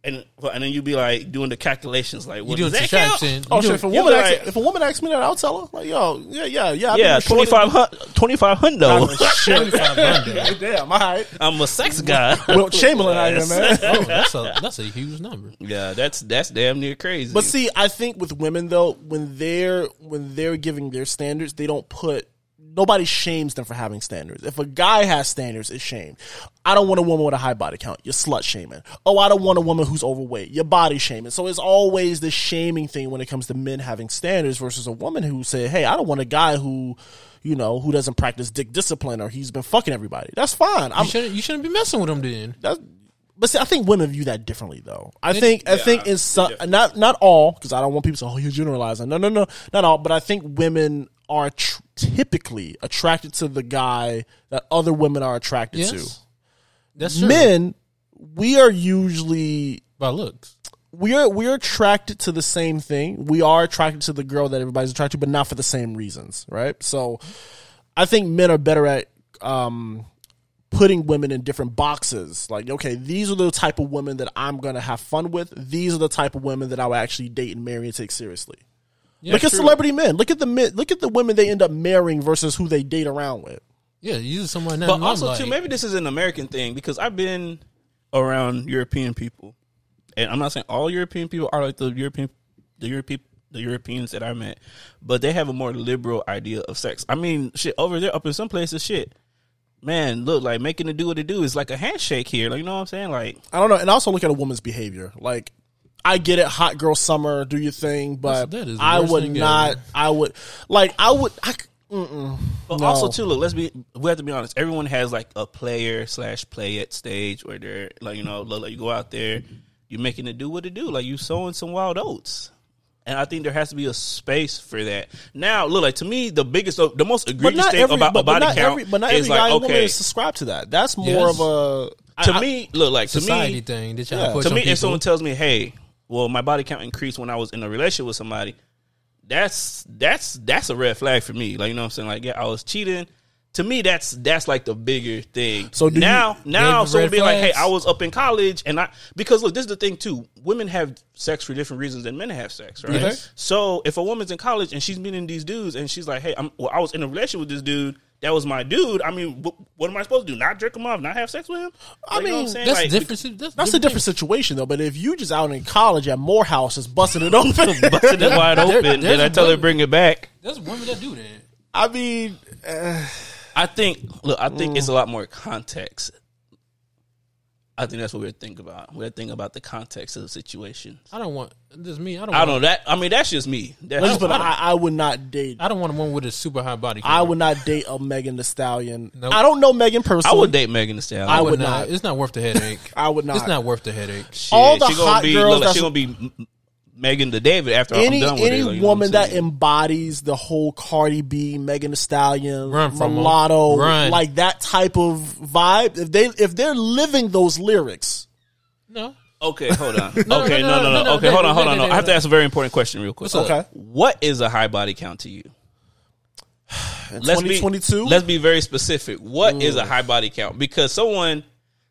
And and then you be like doing the calculations, like, you what doing does that count? subtraction. oh shit! If a woman you asks, like- if a woman asks me that, I'll tell her like, yo, yeah, yeah, yeah. I've Yeah, been with 2500 2500 Oh, though. shit. 2500. Damn, all right. I'm a sex guy. well, Chamberlain out here, man. Oh, that's a that's a huge number. yeah, that's that's damn near crazy. But see, I think with women though, when they're when they're giving their standards, they don't put nobody shames them for having standards. If a guy has standards, it's shamed. I don't want a woman with a high body count. You're slut shaming. Oh, I don't want a woman who's overweight. You're body shaming. So it's always the shaming thing when it comes to men having standards versus a woman who say, "Hey, I don't want a guy who." You know, who doesn't practice dick discipline or he's been fucking everybody. That's fine. I'm, You shouldn't you shouldn't be messing with him then. that's, but see, I think women view that differently, though. I think I think Yeah, in some not not all because I don't want people to say, "Oh, you're generalizing." No, no, no, not all. But I think women are tr- typically attracted to the guy that other women are attracted Yes. That's to. true. Men, we are usually by looks. we are we are attracted to the same thing. We are attracted to the girl that everybody's attracted to, but not for the same reasons, right? So, I think men are better at um, putting women in different boxes. Like, okay, these are the type of women that I'm gonna have fun with. These are the type of women that I will actually date and marry and take seriously. Yeah, look at true. celebrity men. Look at the men. Look at the women they end up marrying versus who they date around with. Yeah, you someone that but also like, too, maybe this is an American thing because I've been around European people, and I'm not saying all European people are like the European, the European, the Europeans that I met, but they have a more liberal idea of sex. I mean, shit over there, up in some places, shit, man, look like making it do what it do is like a handshake here. Like you know what I'm saying? Like I don't know, and also look at a woman's behavior. Like, I get it, hot girl summer, do your thing, but That's- that is the I would not. ever. I would like. I would. I, c- But No. also too, look, let's be we have to be honest. Everyone has like a player slash play at stage where they're like, you know, look, like you go out there, you're making it do what it do, like you sowing some wild oats. And I think there has to be a space for that. Now, look, like to me, the biggest, the most egregious not thing every, about but, a but body not count every, but not is every like, guy and woman okay, is subscribed to that. That's more Yes. of a to me, look, like to me, thing. They try yeah. to push to on me, people. if someone tells me, "Hey, well, my body count increased when I was in a relationship with somebody," that's that's that's a red flag for me. Like you know what I'm saying? Like yeah, I was cheating. To me, that's that's like the bigger thing. So do you- now, now, Red someone be like, "Hey. I was up in college," and I because look, this is the thing too. Women have sex for different reasons than men have sex, right? Yes. So if a woman's in college and she's meeting these dudes, and she's like, "Hey, I'm well, I was in a relationship with this dude." That was my dude. I mean, wh- what am I supposed to do? Not jerk him off? Not have sex with him? I Like, you know what I'm mean, that's Like, different. That's, that's a different situation though. But if you just out in college at Morehouse just busting it open, busting it wide open. there's Then I a tell her bring it back. There's women that do that. I mean, uh, I think. Look, I think it's a mm. lot more context. I think that's what we're thinking about. We're thinking about the context of the situation. I don't want. This me. I don't. Want. I don't know that. I mean, that's just me. That's let's just put I I, I would not date. I don't want a woman with a super high body. I would not date a Megan Thee Stallion. Nope. I don't know Megan personally. I would date Megan Thee Stallion. I would not. It's not worth the headache. I would not. It's not worth the headache. Shit, all the she gonna hot be, girls look, that's- she gonna be M- M- Megan the David after any I'm done with any it. like, you know woman that embodies the whole Cardi B, Megan Thee Stallion, Run from 'em. mulatto, Run. like that type of vibe. If they if they're living those lyrics, No. Okay, hold on. No, okay, no, no, no, no, no. no, Okay, hold on, hold on. I have to ask a very important question real quick. What's okay, What is a high body count to you? Let's twenty twenty two, Be, let's be very specific. What is a mm. high body count? Because someone,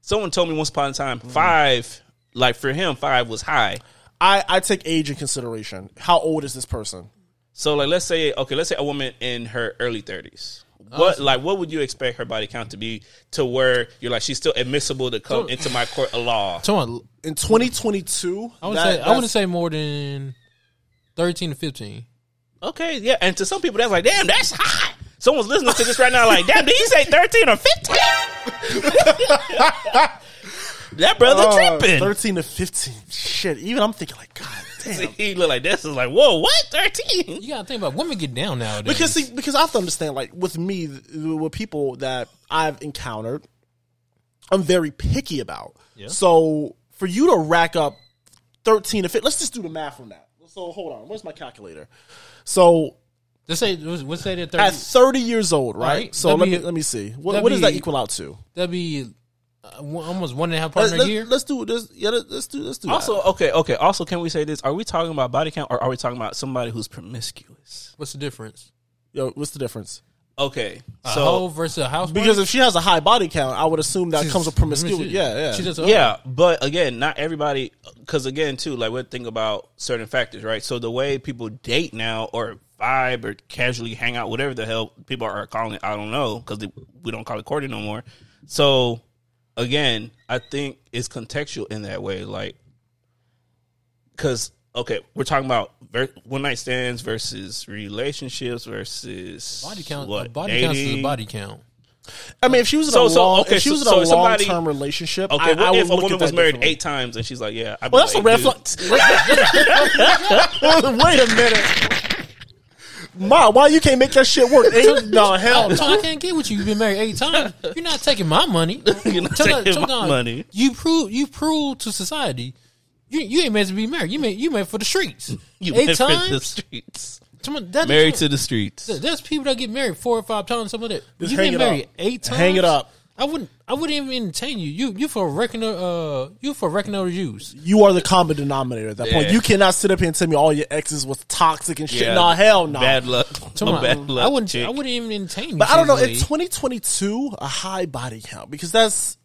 someone told me once upon a time mm. five. Like for him, five was high. I I take age in consideration. How old is this person? So like, let's say okay, let's say a woman in her early thirties. Oh, what like what would you expect her body count to be to where you're like she's still admissible to come into my court of law? So I, In twenty twenty two, I would say I wouldn't say more than thirteen to fifteen. Okay, yeah, and to some people that's like, damn, that's hot. Someone's listening to this right now, like, damn, did he say thirteen or fifteen? that brother tripping. Uh, thirteen to fifteen. Shit, even I'm thinking like, God damn. he look like this is like, whoa, what thirteen? You gotta think about women get down nowadays. Because see, because I have to understand, like with me, with people that I've encountered, I'm very picky about. Yeah. So for you to rack up thirteen to 15, let's just do the math on that. So hold on, where's my calculator? So let's say let's say that at 30, 30 years old, right? Right. So That'd let be- me let me see. What, what does that equal out to? that'd be one- almost one and a half Let's, partner a year. let's, let's do this. Yeah, let's, let's do let's do that. Also, okay, okay. Also, can we say this? Are we talking about body count, or are we talking about somebody who's promiscuous? What's the difference? Yo, what's the difference? Okay, A so hoe versus a house Because party? if she has a high body count, I would assume that She's- comes with promiscuity. Yeah, yeah. She just Yeah, but again, not everybody. Because again, too, like we're thinking about certain factors, right? So the way people date now, or vibe, or casually hang out, whatever the hell people are calling it, I don't know, because we don't call it courting no more. So again, I think it's contextual in that way, like because okay, we're talking about ver- one night stands versus relationships versus body count. What a body count is a body count. I mean, if she was in So- a so, long, okay, if she so- was in so a long somebody- term relationship, Okay, I, what I would if a woman was married eight times and she's like, "Yeah, I've Well, been that's a with red flag. Wait a minute, Ma, why you can't make that shit work? Eight? No, hell So no. I can't get with you. You've been married eight times. You're not taking my money. You're not Tell taking my her, money. You prove you prove to society. You you ain't meant to be married. You meant you meant for the streets. You eight meant for the times. streets. Someone- that- Married to the streets. There's people that get married four or five times. Some of that. Just you hang been married up. eight times. Hang it up. I wouldn't. I wouldn't even entertain you. You you for reckoner. Uh, you for reckoner use. You are the common denominator at that point. Yeah. You cannot sit up here and tell me all your exes was toxic and shit. Yeah. Nah, hell no. Bad luck. Come A on. bad luck. I wouldn't. chick. I wouldn't even entertain you. But I don't know. In 2022, a high body count because that's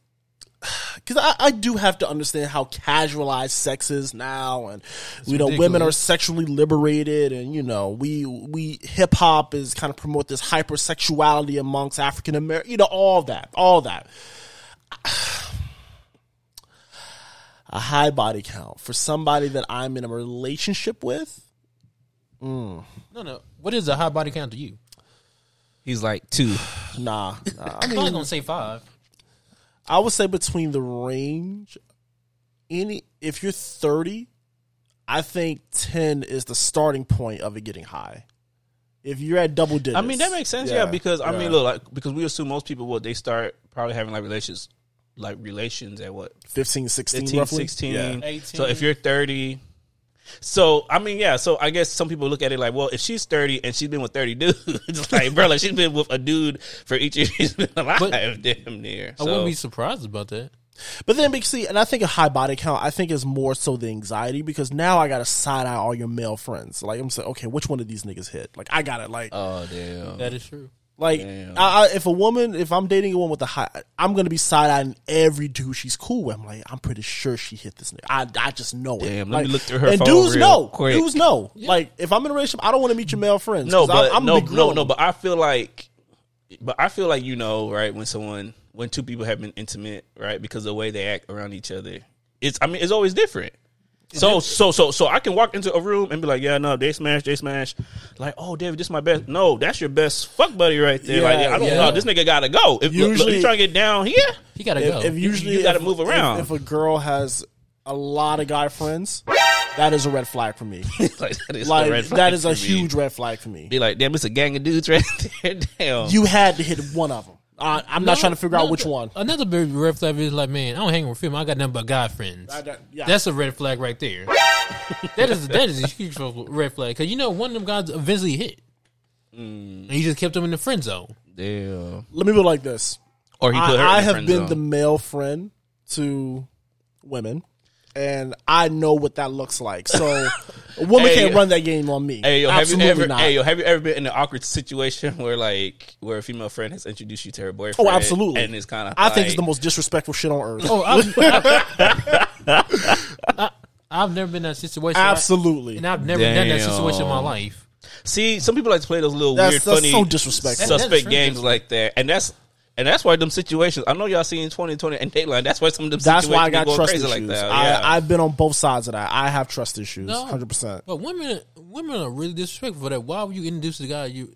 because I, I do have to understand how casualized sex is now, and you know, women are sexually liberated, and you know, we we hip hop is kind of promote this hypersexuality amongst African American, you know, all that, all that. A high body count for somebody that I'm in a relationship with. Mm. No, no. What is a high body count to you? He's like two. Nah, nah. I I'm mean, probably gonna say five. I would say between the range, any if you're 30, I think 10 is the starting point of it getting high. If you're at double digits, I mean that makes sense, yeah. because I yeah. mean, look, like because we assume most people what they start probably having like relations, like relations at what 15, 16, 15, roughly. 16. Yeah. 18. So if you're 30, so I mean, yeah. So I guess some people look at it like, well, if she's 30 and she's been with 30 dudes, like, bro, like she's been with a dude for each year she's been alive, But- damn near. I wouldn't be surprised about that. But then, because see, and I think a high body count, I think is more so the anxiety because now I got to side eye all your male friends. Like I'm saying, okay, which one of these niggas hit? Like I got it. Like, oh damn. That is true. Like. I, I, if a woman, if I'm dating a woman with a high, I'm gonna be side eyeing every dude she's cool with. I'm like, I'm pretty sure she hit this nigga. I, I just know it. Damn, let like, me look through her And phone dudes real know. quick. Dudes know. Like if I'm in a relationship, I don't want to meet your male friends. No, but I'm, I'm no, no, no. But I feel like, but I feel like you know, right? When someone, when two people have been intimate, right, because of the way they act around each other, it's. I mean, it's always different. So, so, so, so I can walk into a room and be like, "Yeah, no, they smash, they smash." Like, "Oh, David, this is my best." No, that's your best fuck buddy right there. like, I don't yeah. know, this nigga gotta go. If look, look, Usually- you trying to get down here, He gotta go. if, if usually you gotta if- move around. If, a girl has a lot of guy friends, that is a red flag for me. like that is like a red flag that is a for me. huge red flag for me. Be like, damn, it's a gang of dudes right there. Damn, You had to hit one of them. I, I'm not No, trying to figure out which one. Another big red flag is like, man, I don't hang with female. I got nothing but guy friends. I got- yeah. That's a red flag right there. that is that is a huge red flag because you know one of them guys eventually hit, Mm. and he just kept them in the friend zone. Yeah. Let me put it like this. Or he put her. I, I in have friend been zone. the male friend to women, and I know what that looks like. So a woman Hey, can't run that game on me. Hey yo, have you Absolutely ever? not. Hey yo, have you ever been in an awkward situation where like where a female friend has introduced you to her boyfriend? Oh, absolutely. And it's kind of I think it's the most disrespectful shit on earth. Oh, I've, I, have never been in that situation. Absolutely. and I've never done that situation in my life. see. Some people like to play those little That's- weird, that's funny, so disrespectful. That- that suspect is games like that, and that's and that's why them situations. I know y'all seen twenty twenty and Dateline. That's why some of them. That's why I situations got be going trust crazy issues. like that. I, Yeah. I've been on both sides of that. I have trust issues, No. hundred percent. But women, women are really disrespectful for that. Why would you introduce the guy you,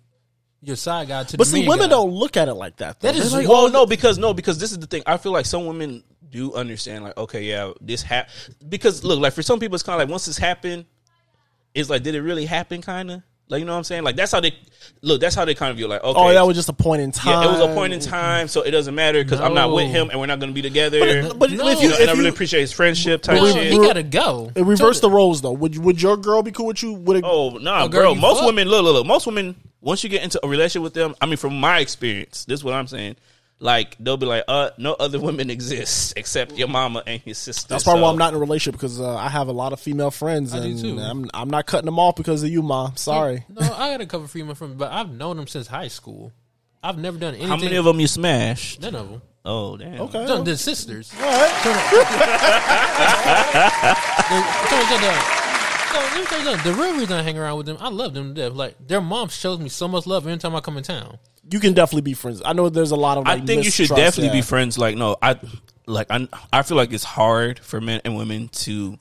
your side guy to But the see, women guy? don't look at it like that. Though. That is like, well, oh, no, because no, because this is the thing. I feel like some women do understand, like, okay, yeah, this happened. Because look, like for some people, it's kind of like once this happened, it's like, did it really happen? Kind of like you know what I'm saying. Like that's how they look. That's how they kind of view. Like, okay, oh, that was just a point in time. yeah, it was a point in time, so it doesn't matter because I'm not with him and we're not going to be together. But, but No. if You you, if and I really you appreciate his friendship type No, shit. he gotta go. reverse the roles though, would would your girl be cool with you? Would it, Oh nah, A girl bro. you Most fuck. women, look, look, look. Most women, once you get into a relationship with them, I mean, from my experience, this is what I'm saying. Like they'll be like, uh, no other women exist except your mama and your sister. That's probably So- why I'm not in a relationship because uh, I have a lot of female friends, I do and too. I'm I'm not cutting them off because of you, mom. Sorry. No, I got a couple female friends, but I've known them since high school. I've never done anything. How many of them you smashed? None of them. Oh damn. Okay. Done the sisters. All right. The- no, let me tell you something. The real reason I hang around with them, I love them to death. Like their mom shows me so much love every time I come in town. You can definitely be friends. I know there's a lot of. I think you should definitely yeah. be friends. Like no, I like I I feel like it's hard for men and women to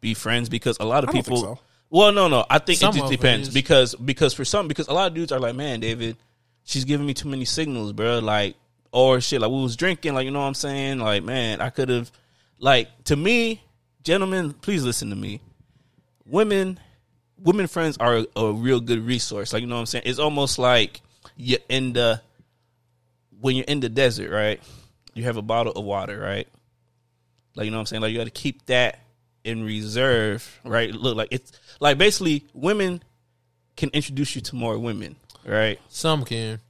be friends because a lot of I people. so. Well, no, no. I think Some it just of it depends because because for some because a lot of dudes are like, man, David, she's giving me too many signals, bro. Like or shit, like we was drinking, like you know what I'm saying. Like man, I could have, like to me, gentlemen, please listen to me. Women, women friends are a, a real good resource. Like you know what I'm saying. It's almost like you're in the when you're in the desert, right? You have a bottle of water, right? Like you know what I'm saying? Like you got to keep that in reserve, right? Look, like it's like basically women can introduce you to more women, right? Some can.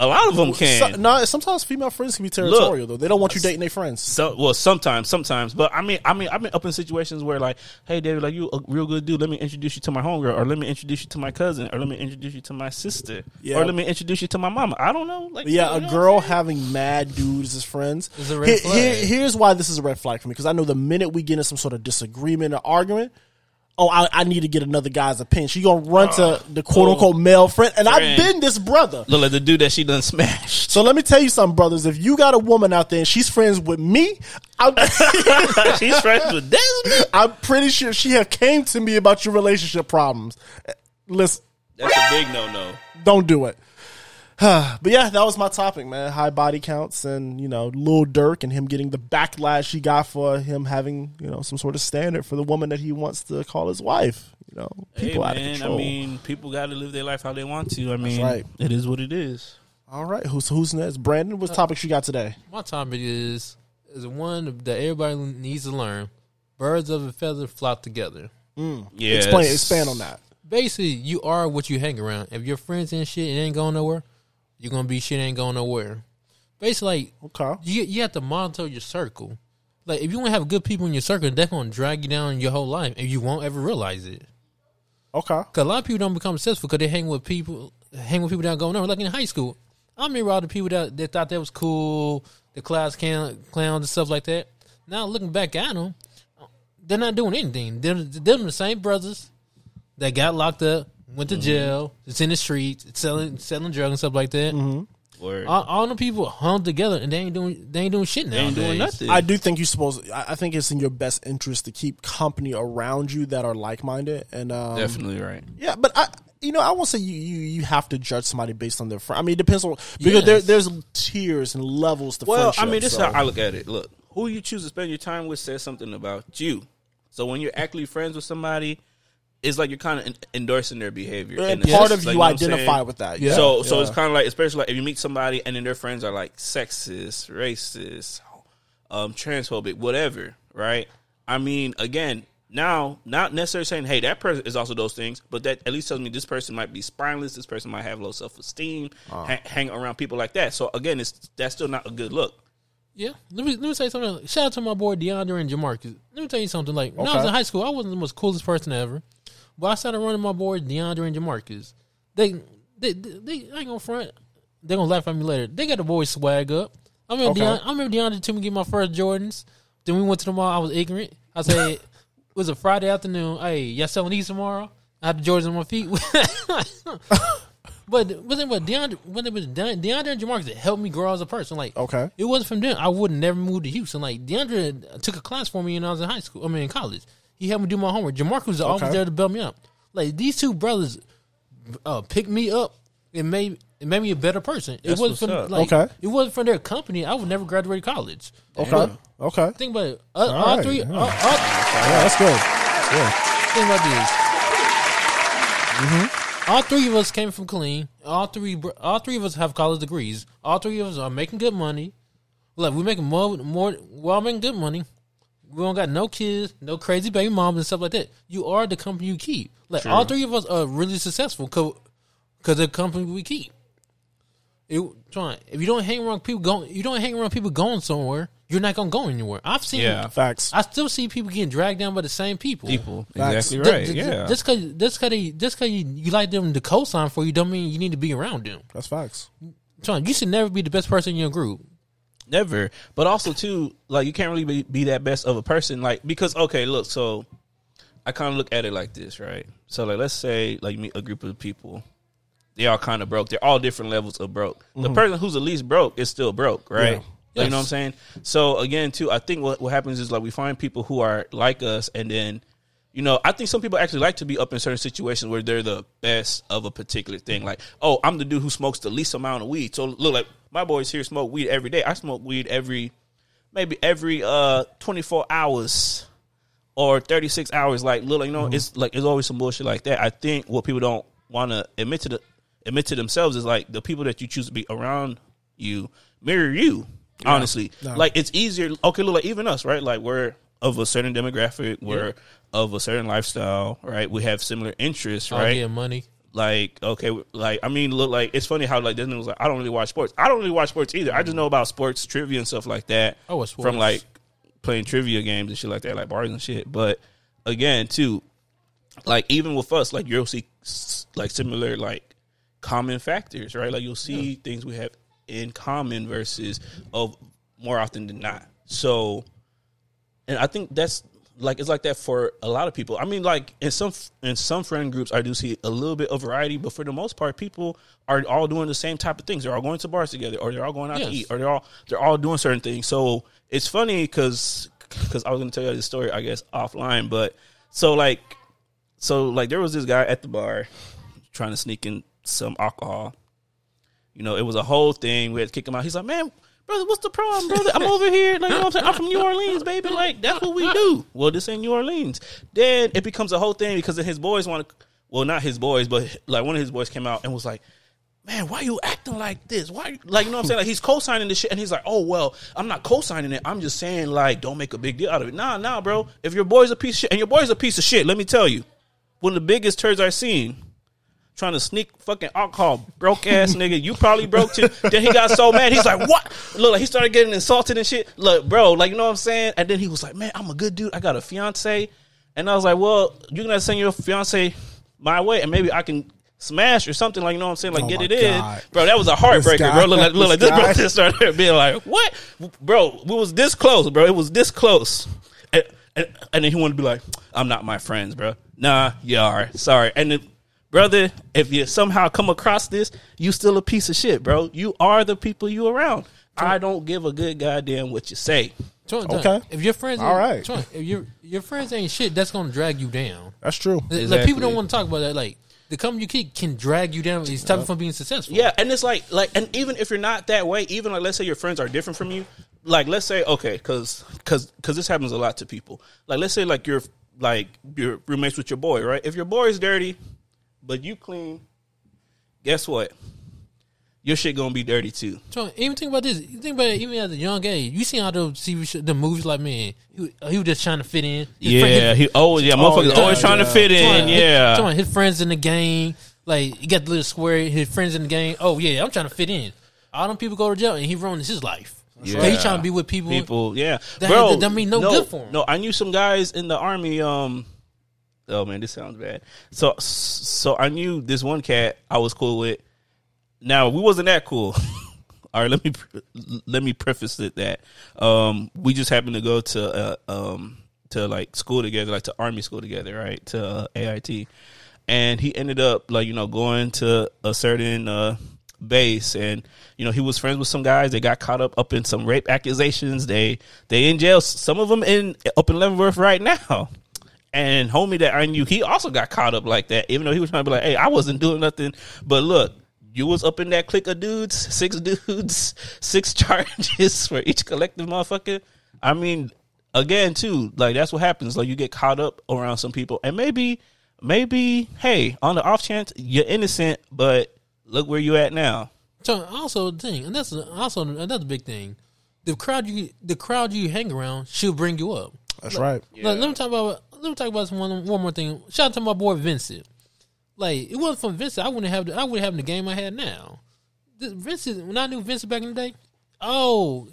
A lot of them can. So, no, sometimes female friends can be territorial though. They don't want you dating their friends. So, well, sometimes, sometimes, but I mean, I mean, I've been up in situations where, like, hey, David, like, you a real good dude. Let me introduce you to my homegirl, or let me introduce you to my cousin, or let me introduce you to my sister, Yeah. or let me introduce you to my mama. I don't know, like, yeah, you a know what girl having mad dudes as friends. Is a red Here- flag. here- here's why this is a red flag for me because I know the minute we get in some sort of disagreement or argument, oh, I, I need to get another guy's opinion. She gonna run to uh, the quote unquote oh, male friend, and I've Oh. Been this brother. look like the dude that she done smashed. So let me tell you something, brothers. If you got a woman out there and she's friends with me, I'm, She's friends with Desmond. I'm pretty sure she have came to me about your relationship problems. Listen, That's a big no no. don't do it. but yeah, that was my topic, man. High body counts and, you know, Lil Durk and him getting the backlash he got for him having, you know, some sort of standard for the woman that he wants to call his wife. You know, people hey, out man, of control. I mean, people got to live their life how they want to. I mean, right. it is what it is. All right, who's who's next? Brandon, what topics you got today? My topic is is one that everybody needs to learn. Birds of a feather flock together. Mm. Yeah, Explain, expand on that. Basically, you are what you hang around. If your friends and shit it ain't going nowhere, you're gonna be shit ain't going nowhere. Basically, like, Okay. you you have to monitor your circle. Like if you don't have good people in your circle, they're gonna drag you down your whole life, and you won't ever realize it. Okay. Cause a lot of people don't become successful because they hang with people, hang with people that going nowhere. Like in high school, I remember all the people that, that thought that was cool, the class clown, clowns and stuff like that. Now looking back at them, they're not doing anything. They're, they're the same brothers that got locked up, went to Mm-hmm. jail, it's in the streets, selling selling drugs and stuff like that. Mm-hmm. Word. All, all the people hung together and they ain't doing they ain't doing shit now. They ain't doing nothing. I do think you're supposed. I I think it's in your best interest to keep company around you that are like minded, and um, Definitely right. Yeah, but I, you know, I won't say you, you you have to judge somebody based on their friend. I mean, it depends on because there, there's tiers and levels to Well, friendship. I mean, this so- is how I look at it. Look, who you choose to spend your time with says something about you. So when you're actually friends with somebody, it's like you're kind of endorsing their behavior. and in part sense. of Like, you know identify with that. Yeah. Yeah. So, so it's kind of like, especially like if you meet somebody and then their friends are like sexist, racist, um, transphobic, whatever, right? I mean, again, now not necessarily saying, hey, that person is also those things, but that at least tells me this person might be spineless. This person might have low self esteem, Uh. ha- hang around people like that. So again, it's that's still not a good look. Yeah, let me let me say something. Shout out to my boy DeAndre and Jamarcus. Let me tell you something. Like when I was in high school, I wasn't the most coolest person ever, but I started running my boy DeAndre and Jamarcus. They they they, they I ain't gonna front. They gonna laugh at me later. They got the boys swag up. I remember Okay. DeAndre, I remember DeAndre took me get my first Jordans. Then we went to the mall. I was ignorant. I said it was a Friday afternoon. Hey, y'all selling these tomorrow? I had the Jordans on my feet. But then what DeAndre when it was done, DeAndre and Jamarcus it helped me grow as a person. Like Okay. it wasn't from them. I would never move to Houston. Like DeAndre took a class for me when I was in high school. I mean in college. He helped me do my homework. Jamarcus was always Okay. there to build me up. Like these two brothers uh picked me up and made it made me a better person. It wasn't from up. like Okay. it wasn't from their company. I would never graduate college. Okay. Okay. Think about it. Uh, all, All right, three yeah. all, all, Yeah, that's good. Yeah. think about this. All three of us came from clean. All three, all three of us have college degrees. All three of us are making good money. Look, we're making more, more. We're all making good money. We don't got no kids, no crazy baby moms and stuff like that. You are the company you keep. Like all three of us are really successful because of the company we keep. It, trying if you don't hang around people going, you don't hang around people going somewhere. You're not gonna go anywhere. I've seen. Yeah. Facts. I still see people getting dragged down by the same people. People, Facts. exactly right. ju- ju- yeah, Just cause, just cause, they, just cause you, you like them to co-sign for you, don't mean you need to be around them. That's facts. Sean, you should never be the best person in your group. Never. But also too, like you can't really be, be that best of a person, like because okay, look, so I kind of look at it like this, right? So like let's say like you meet a group of people, they all kind of broke. They're all different levels of broke. The mm-hmm. person who's the least broke is still broke, right? Yeah. Like, You know what I'm saying? So again, too, I think what what happens is like we find people who are like us, and then. You know, I think some people actually like to be up in certain situations where they're the best of a particular thing. Like, oh, I'm the dude who smokes the least amount of weed. So look, like my boys here smoke weed every day. I smoke weed every, maybe every uh 24 hours or 36 hours. Like, little you know, it's like it's always some bullshit like that. I think what people don't want to admit to the admit to themselves is like the people that you choose to be around you mirror you. Honestly, like it's easier. Okay, look, like even us, right? Like we're of a certain demographic, we're of a certain lifestyle, right? We have similar interests, right? money. Like okay like i mean look like it's funny how like this was like i don't really watch sports. I don't really watch sports either. I just know about sports trivia and stuff like that I watch from like playing trivia games and shit like that like bars and shit. But again too like even with us like you'll see like similar like common factors right? Like you'll see things we have in common versus of more often than not. So and I think that's like it's like that for a lot of people. I mean, like in some in some friend groups, I do see a little bit of variety, but for the most part, people are all doing the same type of things. They're all going to bars together, or they're all going out Yes. to eat, or they're all they're all doing certain things. So it's funny because because I was going to tell you this story, I guess offline, but so like so like there was this guy at the bar trying to sneak in some alcohol. You know, it was a whole thing. We had to kick him out. He's like, man, brother, what's the problem, brother? I'm over here. Like, you know I'm saying? I'm from New Orleans, baby. Like, that's what we do. Well, this ain't New Orleans. Then it becomes a whole thing because then his boys want to, well, not his boys, but like one of his boys came out and was like, man, why you acting like this? Why, like, you know what I'm saying? Like, he's co-signing this shit, and he's like, oh, well, I'm not co-signing it. I'm just saying, like, don't make a big deal out of it. Nah, nah, bro. If your boy's a piece of shit, and your boy's a piece of shit, let me tell you, one of the biggest turds I've seen, trying to sneak fucking alcohol, broke ass nigga. You probably broke too. Then he got so mad, he's like, what? Look, like he started getting insulted and shit. Look, bro, like, you know what I'm saying? And then he was like, man, I'm a good dude. I got a fiance. And I was like, well, you're going to send your fiance my way, and maybe I can smash or something like you know what I'm saying, like Oh get it in, bro. That was a heartbreaker, guy- bro. Look like, look like this this bro just started being like, what, bro? We was this close, bro. It was this close, and, and, and then he wanted to be like, I'm not my friends, bro. Nah, you are. Sorry, and then. Brother, if you somehow come across this, you still a piece of shit, bro. You are the people you around. I don't give a good goddamn what you say. Tron, Okay. If your friends, All right. Tron, if your your friends ain't shit, that's gonna drag you down. That's true. Like Exactly. people don't want to talk about that. Like the company you keep can drag you down. It's stopping you from being successful. Yeah, and it's like like and even if you're not that way, even like let's say your friends are different from you, like let's say okay, cuz cuz cuz this happens a lot to people. Like let's say like you're like your roommates with your boy, right? If your boy is dirty but you clean, guess what? Your shit going to be dirty too. Tron, even think about this. You think about it, even at a young age. You seen all those TV show, the movies like man, he, he was just trying to fit in. His friend- Yeah, his- he oh yeah, motherfuckers yeah, always trying to yeah. fit in, Tron, yeah. Tron, his friends in the gang. Like he got the little square. His friends in the gang. Oh yeah, I'm trying to fit in. All them people go to jail, and he ruins his life. Yeah. But he trying to be with people. people, yeah, That- bro. that don't mean no good for 'em. No, I knew some guys in the army. Um, oh man, this sounds bad. So, so I knew this one cat I was cool with. Now we wasn't that cool. All right, let me let me preface it that um, we just happened to go to uh, um, to like school together, like to army school together, right? To uh, AIT, and he ended up like you know going to a certain uh, base, and you know he was friends with some guys. They got caught up up in some rape accusations. They they in jail. Some of them in up in Leavenworth right now. And homie that I knew, he also got caught up like that. Even though he was trying to be like, "Hey, I wasn't doing nothing," but look, you was up in that clique of dudes, six dudes, six charges for each collective motherfucker. I mean, again, too, like that's what happens. Like you get caught up around some people, and maybe, maybe, hey, on the off chance you're innocent, but look where you at now. So also the thing, and that's also another big thing. The crowd you the crowd you hang around should bring you up. That's right. Like, let me talk about let me talk about one, one more thing. Shout out to my boy Vincent. Like it wasn't from Vincent, I wouldn't have the, I wouldn't have the game I had now. This, Vincent, when I knew Vincent back in the day, oh,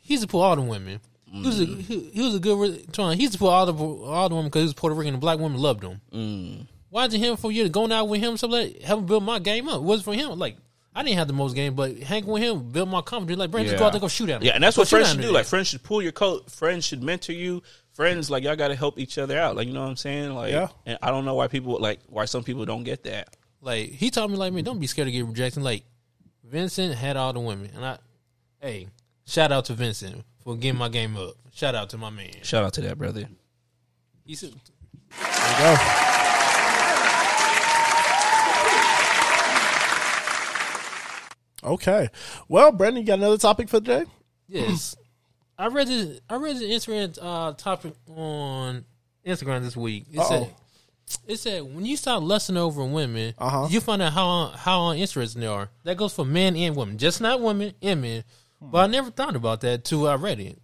he used to pull all the women. He was a he, he was a good trying. He used to pull all the all the women because he was Puerto Rican and black women loved him. Mm. Watching him for you to going out with him, something like helping build my game up. It wasn't for him. Like I didn't have the most game, but hanging with him built my confidence. Like, Brandon, just go out there, go shoot at him. Yeah, and that's Go what friends should do. Like friends should pull your coat. Friends should mentor you. Friends, like y'all got to help each other out. Like you know what I'm saying? Like, Yeah. and I don't know why people like why some people don't get that. Like he taught me like me, don't be scared to get rejected. Like Vincent had all the women, and I, hey, shout out to Vincent for getting my game up. Shout out to my man. Shout out to that brother. He said, There you go. Okay. Well, Brandon, you got another topic for today? yes. I read this. I read this Instagram uh, topic on Instagram this week. It said, "It said when you start lusting over women, Uh-huh. you find out how how uninterested they are. That goes for men and women, just not women and men. But I never thought about that till I read it.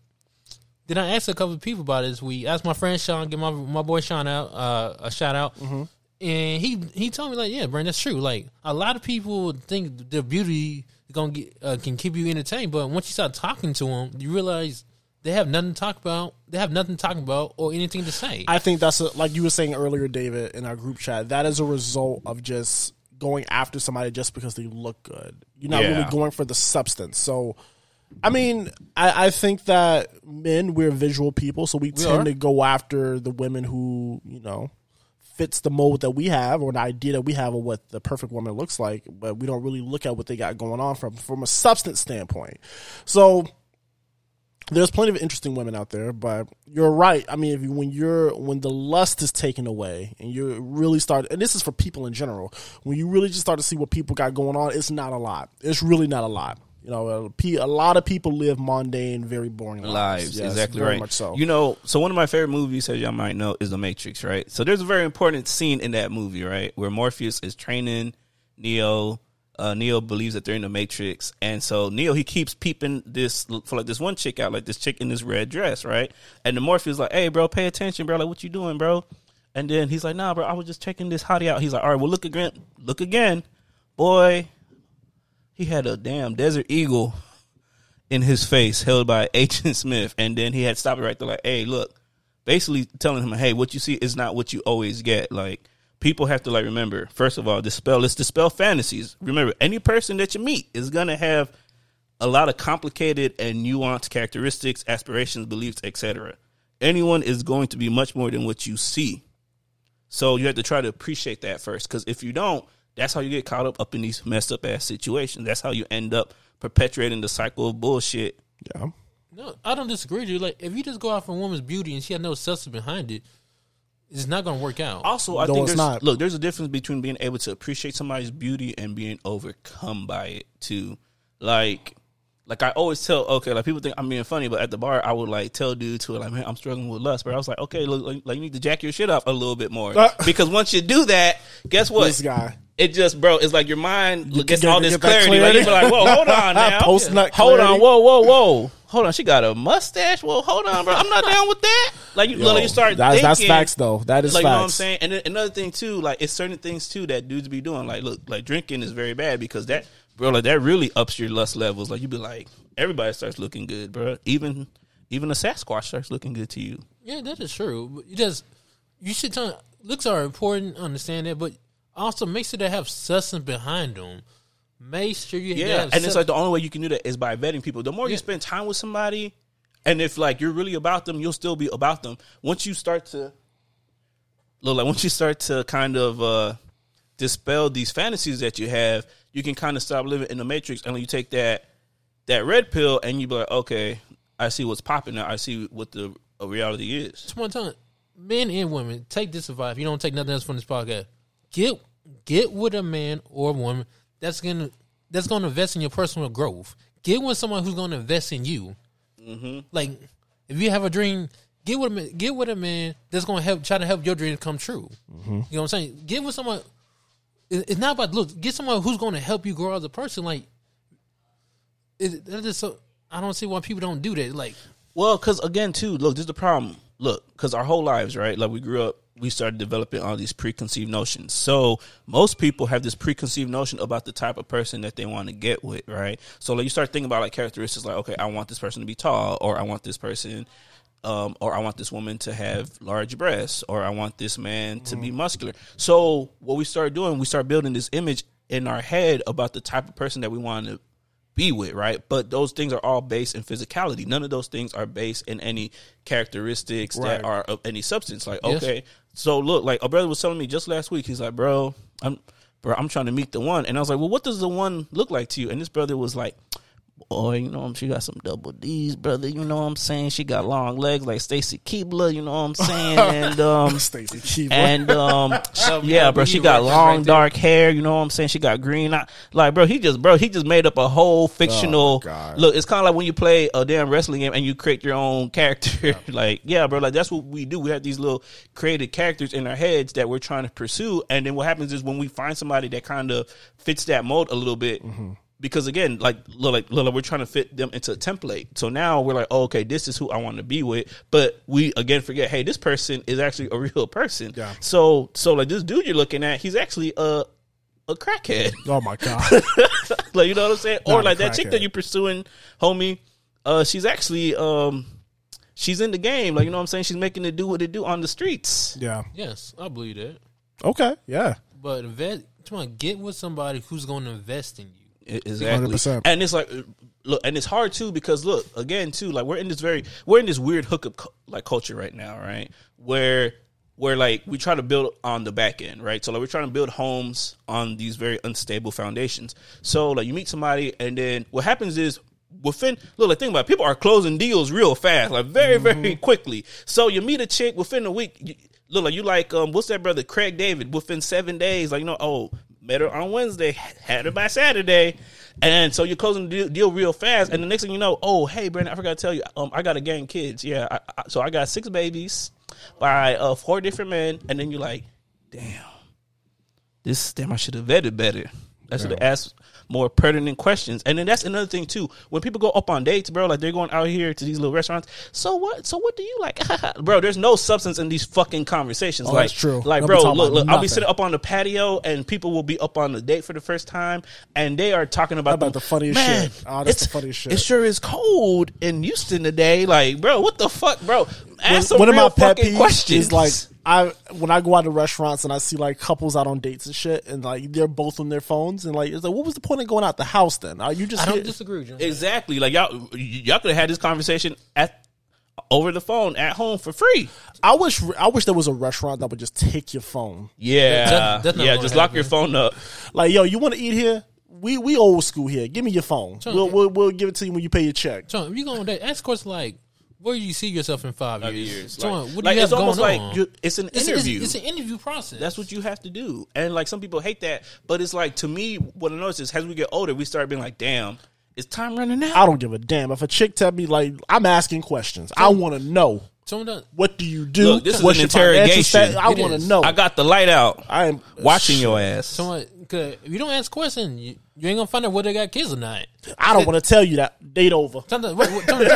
Then I asked a couple of people about it this week. I Asked my friend Sean, give my my boy Sean out uh, a shout out, and he he told me like, yeah, Brandon, that's true. Like a lot of people think their beauty gonna get uh, can keep you entertained, but once you start talking to them, you realize they have nothing to talk about. They have nothing to talk about or anything to say. I think that's a, like you were saying earlier, David, in our group chat. That is a result of just going after somebody just because they look good. You're not Yeah. really going for the substance. So, I mean, I, I think that men we're visual people, so we, tend are. to go after the women who you know fits the mold that we have or the idea that we have of what the perfect woman looks like. But we don't really look at what they got going on from from a substance standpoint. So there's plenty of interesting women out there, but you're right. I mean, if you, when you're when the lust is taken away and you really start, and this is for people in general, when you really just start to see what people got going on, it's not a lot. It's really not a lot. You know, a, lot of people live mundane, very boring lives. lives. Yes, exactly very right. Much so. You know, so one of my favorite movies, as y'all might know, is The Matrix, right? So there's a very important scene in that movie, right, where Morpheus is training Neo. Uh, Neo believes that they're in the Matrix, and so Neo he keeps peeping this for like this one chick out, like this chick in this red dress, right? And the Morpheus like, "Hey, bro, pay attention, bro. Like, what you doing, bro?" And then he's like, "Nah, bro, I was just checking this hottie out." He's like, "All right, well, look again, look again, boy." He had a damn desert eagle in his face held by Agent Smith, and then he had stopped it right there, like, "Hey, look," basically telling him, "Hey, what you see is not what you always get." Like, people have to like remember. First of all, dispel. Let's dispel fantasies. Remember, any person that you meet is gonna have a lot of complicated and nuanced characteristics, aspirations, beliefs, etc. Anyone is going to be much more than what you see. So you have to try to appreciate that first, because if you don't, that's how you get caught up up in these messed up ass situations. That's how you end up perpetuating the cycle of bullshit. yeah. No, I don't disagree with you. Like, if you just go out for a woman's beauty and she had no substance behind it, it's not going to work out. Also, I No, think it's there's not. look, there's a difference between being able to appreciate somebody's beauty and being overcome by it too. Like like I always tell okay, like people think I'm being funny, but at the bar I would like tell dudes who are like, Man, I'm struggling with lust, but I was like, Okay, look like, like you need to jack your shit up a little bit more. Uh. because once you do that, guess what? This guy. It just, bro, it's like your mind gets get- all this get that clarity. Like you be clarity. like, whoa, hold on now. Post nut Hold on, whoa, whoa, whoa. Hold on, she got a mustache. Well, hold on, bro. I'm not down with that. Like you, Yo, like, you start that's, thinking. that's facts though. That is Like you know what I'm saying, and then another thing too, like it's certain things too that dudes be doing. Like, look, like drinking is very bad because that, bro, like that really ups your lust levels. Like you be like, everybody starts looking good, bro. Even, even a Sasquatch starts looking good to you. Yeah, that is true. But you just you should tell looks are important, understand that, but also make sure they have substance behind them. Make sure you Yeah, and it's like the only way you can do that is by vetting people. The more you spend time with somebody, and if like you're really about them, you'll still be about them. Once you start to look like once you start to kind of uh dispel these fantasies that you have, you can kind of stop living in the matrix and you take that that red pill and you be like, okay, I see what's popping now. I see what the reality is. Just one time, men and women, take this advice. If you don't take nothing else from this podcast, get get with a man or a woman that's gonna that's gonna invest in your personal growth. Get with someone who's gonna invest in you. Mm-hmm. Like, if you have a dream, get with a man, get with a man that's gonna help try to help your dream come true. Mm-hmm. You know what I'm saying? Get with someone. It's not about look. Get someone who's gonna help you grow as a person. Like, it, that is so. I don't see why people don't do that. Like, Well, because again, too, look, this is the problem. Look, because our whole lives, right? Like we grew up, we started developing all these preconceived notions. So most people have this preconceived notion about the type of person that they want to get with, right? So like you start thinking about like characteristics, like okay, I want this person to be tall, or I want this person, um, or I want this woman to have large breasts, or I want this man to be muscular. So what we start doing, we start building this image in our head about the type of person that we want to be with, right? But those things are all based in physicality. None of those things are based in any characteristics Right. that are of any substance. Like, Yes. okay, so look, like a brother was telling me just last week, he's like, bro, I'm, bro, I'm trying to meet the one, and I was like, well, what does the one look like to you? And this brother was like. Boy, you know, she got some double D's, brother. You know what I'm saying? She got long legs like Stacy Keibler. You know what I'm saying? And um, Stacy Keibler. and um, yeah, bro, she got long right dark hair. You know what I'm saying? She got green. eye. Like, bro, he just, bro, he just made up a whole fictional. God. look, it's kind of like when you play a damn wrestling game and you create your own character. like, yeah, bro, like that's what we do. We have these little created characters in our heads that we're trying to pursue, and then what happens is when we find somebody that kind of fits that mold a little bit. Because again, like look, like look, like we're trying to fit them into a template. So now we're like, oh, okay, this is who I want to be with. But we again forget, hey, this person is actually a real person. Yeah. So so like this dude you're looking at, he's actually a a crackhead. oh my god. like you know what I'm saying? Not or like that chick that you're pursuing, homie, uh, she's actually um she's in the game. Like you know what I'm saying? She's making it do what it do on the streets. yeah. yes, I believe that. Okay. Yeah. But invest, come on, get with somebody who's going to invest in you. Exactly. 100%. And it's like look, and it's hard too because look again too like we're in this very we're in this weird hookup like culture right now, right? Where where like we try to build on the back end, right? So like we're trying to build homes on these very unstable foundations. So like you meet somebody and then what happens is within look like think about it, people are closing deals real fast, like very Mm-hmm. very quickly. So you meet a chick within a week. You, look like you like um what's that brother Craig David within seven days. Like you know oh met her on Wednesday, had her by Saturday. And so you're closing the deal, deal real fast, and the next thing you know, oh hey Brandon, I forgot to tell you, um, I got a gang kids. Yeah, I, I, so I got six babies by uh, four different men, and then you're like, damn, this damn I should have vetted better. I should have asked more pertinent questions. And then that's another thing too. When people go up on dates, bro, like they're going out here to these little restaurants. So what? So what do you like, bro? There's no substance in these fucking conversations. Oh, like, that's true. Like, be bro, look, look. I'll be sitting up on the patio, and people will be up on the date for the first time, and they are talking about, About the funniest Man, shit. Oh, that's the it's- funniest shit. It sure is cold in Houston today. Like, bro, what the fuck, bro? Ask some one of real my pet peeves questions. is like I when I go out to restaurants and I see like couples out on dates and shit, and like they're both on their phones, and like it's like, what was the point of going out the house then? Are you just I don't here- disagree with you. Exactly. Like y'all, y'all could have had this conversation at over the phone at home for free. I wish I wish there was a restaurant that would just take your phone. Yeah, That- that's yeah. Just lock happen. your phone up. Like, yo, you want to eat here? We we old school here. Give me your phone. We'll, we'll we'll give it to you when you pay your check. John, if you go on date, escorts like, "Where do you see yourself in five, Five years?" years. John, Like- what do like, you have it's almost going like on? you- it's an It's- interview. It's, it's an interview process. That's what you have to do. And like some people hate that, but it's like to me, what I notice is as we get older, we start being like, damn, It's time running out? I don't give a damn if a chick tell me like I'm asking questions. I want to know Someone done. what do you do? Look, this is an interrogation. stat- I want to know. I got the light out. I am Watching your ass. Someone, cause if you don't ask questions, you, you ain't gonna find out whether they got kids or not. I don't want to tell you that date over. Sometimes, what, what, sometimes-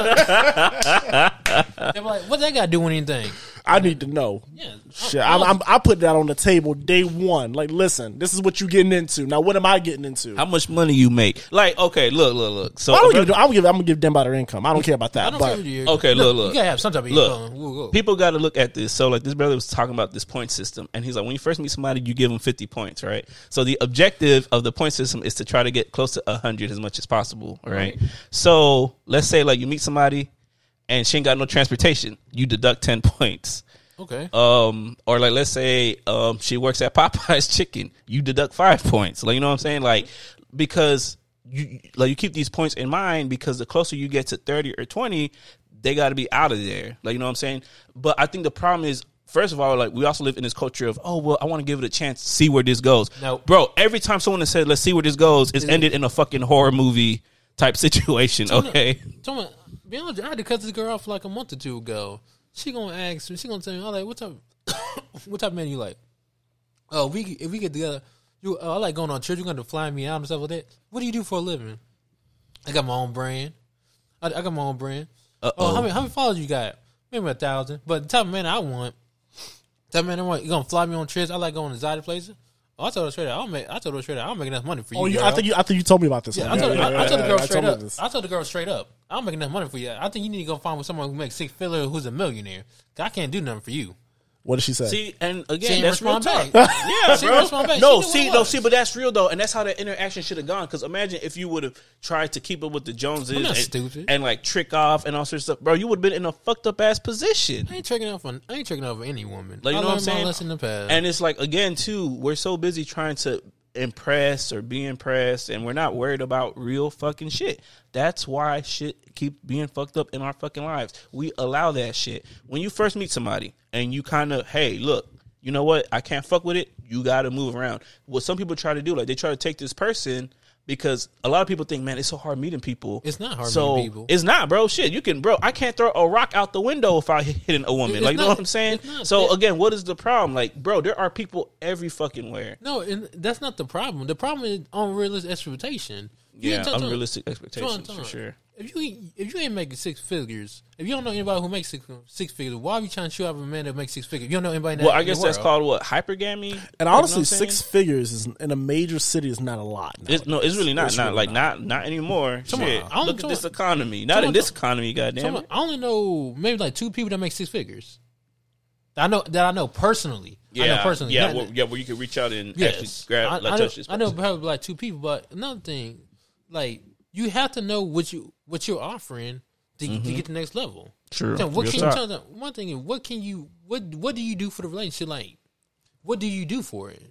they're like, "What that got to do with anything?" I need to know. Yeah, Shit, I'm, I'm, I put that on the table day one. Like, listen, this is what you getting into. Now, what am I getting into? How much money you make? Like, okay, look, look, look. So I don't give. I'm give. I'm gonna give them by their income. I don't care about that. I don't but you. Okay, look, look. You gotta have some type of Look, income. Whoa, whoa. people got to look at this. So, like, this brother was talking about this point system, and he's like, when you first meet somebody, you give them 50 points, right? So, the objective of the point system is to try to get close to 100 as much as possible, right? So, let's say, like, you meet somebody and she ain't got no transportation, you deduct 10 points. Okay. Um, or like, let's say, um, she works at Popeye's Chicken, you deduct five points. Like, you know what I'm saying? Like, because you like you keep these points in mind because the closer you get to 30 or 20 they got to be out of there like you know what i'm saying but i think the problem is first of all like we also live in this culture of oh well i want to give it a chance see where this goes No. bro every time someone has said let's see where this goes it's ended in a fucking horror movie type situation okay be honest, I had to cut this girl off like a month or two ago. She gonna ask me. She gonna tell me, "I like what type, what type of man you like?" Oh, we if we get together, you uh, I like going on trips. You gonna fly me out and stuff like that. What do you do for a living? I got my own brand. I, I got my own brand. Oh, how many how many followers you got? Maybe a thousand. But the type of man I want, type of man I want, you gonna fly me on trips. I like going to exotic places. Oh, I told her straight out. I'll make. I told her straight out. I'll make enough money for oh, you. oh, you, girl. I think you. I think you told me about this. Yeah, one. I told, Yeah, I, yeah, I told the girl straight up. I told the girl straight up. I'm making enough money for you. I think you need to go find with someone who makes six figures who's a millionaire. I can't do nothing for you. What did she say? See, and again, ain't that's real respond talk. back. Yeah, She bro. respond back. No, She see, no, see, but that's real though, and that's how the interaction should have gone. Because imagine if you would have tried to keep up with the Joneses I'm not and, stupid. and like trick off and all sorts of stuff, bro. You would have been in a fucked up ass position. I ain't tricking off on. I ain't tricking off any woman. Like you I know what I'm learned my saying? lesson in the past. And it's like again too, we're so busy trying to impress or be impressed, and we're not worried about real fucking shit. That's why shit keep being fucked up in our fucking lives. We allow that shit. When you first meet somebody and you kind of, hey, look, you know what? I can't fuck with it. You got to move around. What some people try to do, like they try to take this person. Because a lot of people think, man, it's so hard meeting people. It's not hard so meeting people. It's not, bro. Shit, you can, bro. I can't throw a rock out the window if I hitting a woman. It's like, you know what I'm saying? not. So It- again, what is the problem? Like, bro, there are people every fucking where. no, and that's not the problem. The problem is unrealistic expectation. You Yeah, ain't tell- tell- unrealistic expectations for sure. If you ain't- if you ain't making six figures, if you don't know anybody who makes six, six figures, why are you trying to show up a man that makes six figures? You don't know anybody. in Well, that- I guess that's world. called what hypergamy. and Like, you know honestly, what I'm saying? six figures is in a major city is not a lot. It's, no, it's really not. It's not really like not. not not anymore. Come on, Shit. I don't- Look at this economy. Not Come in this economy. Goddamn Someone- it. I only know maybe like two people that make six figures. I know that I know personally. I know personally. yeah, well, yeah. Where you can reach out and Yes. actually grab, I, like I know, this. I know probably like two people, but another thing, like you have to know what you what you're offering to, to mm-hmm. get the next level. True. So what Real can you tell them? One thing is, what can you what what do you do for the relationship? Like, what do you do for it?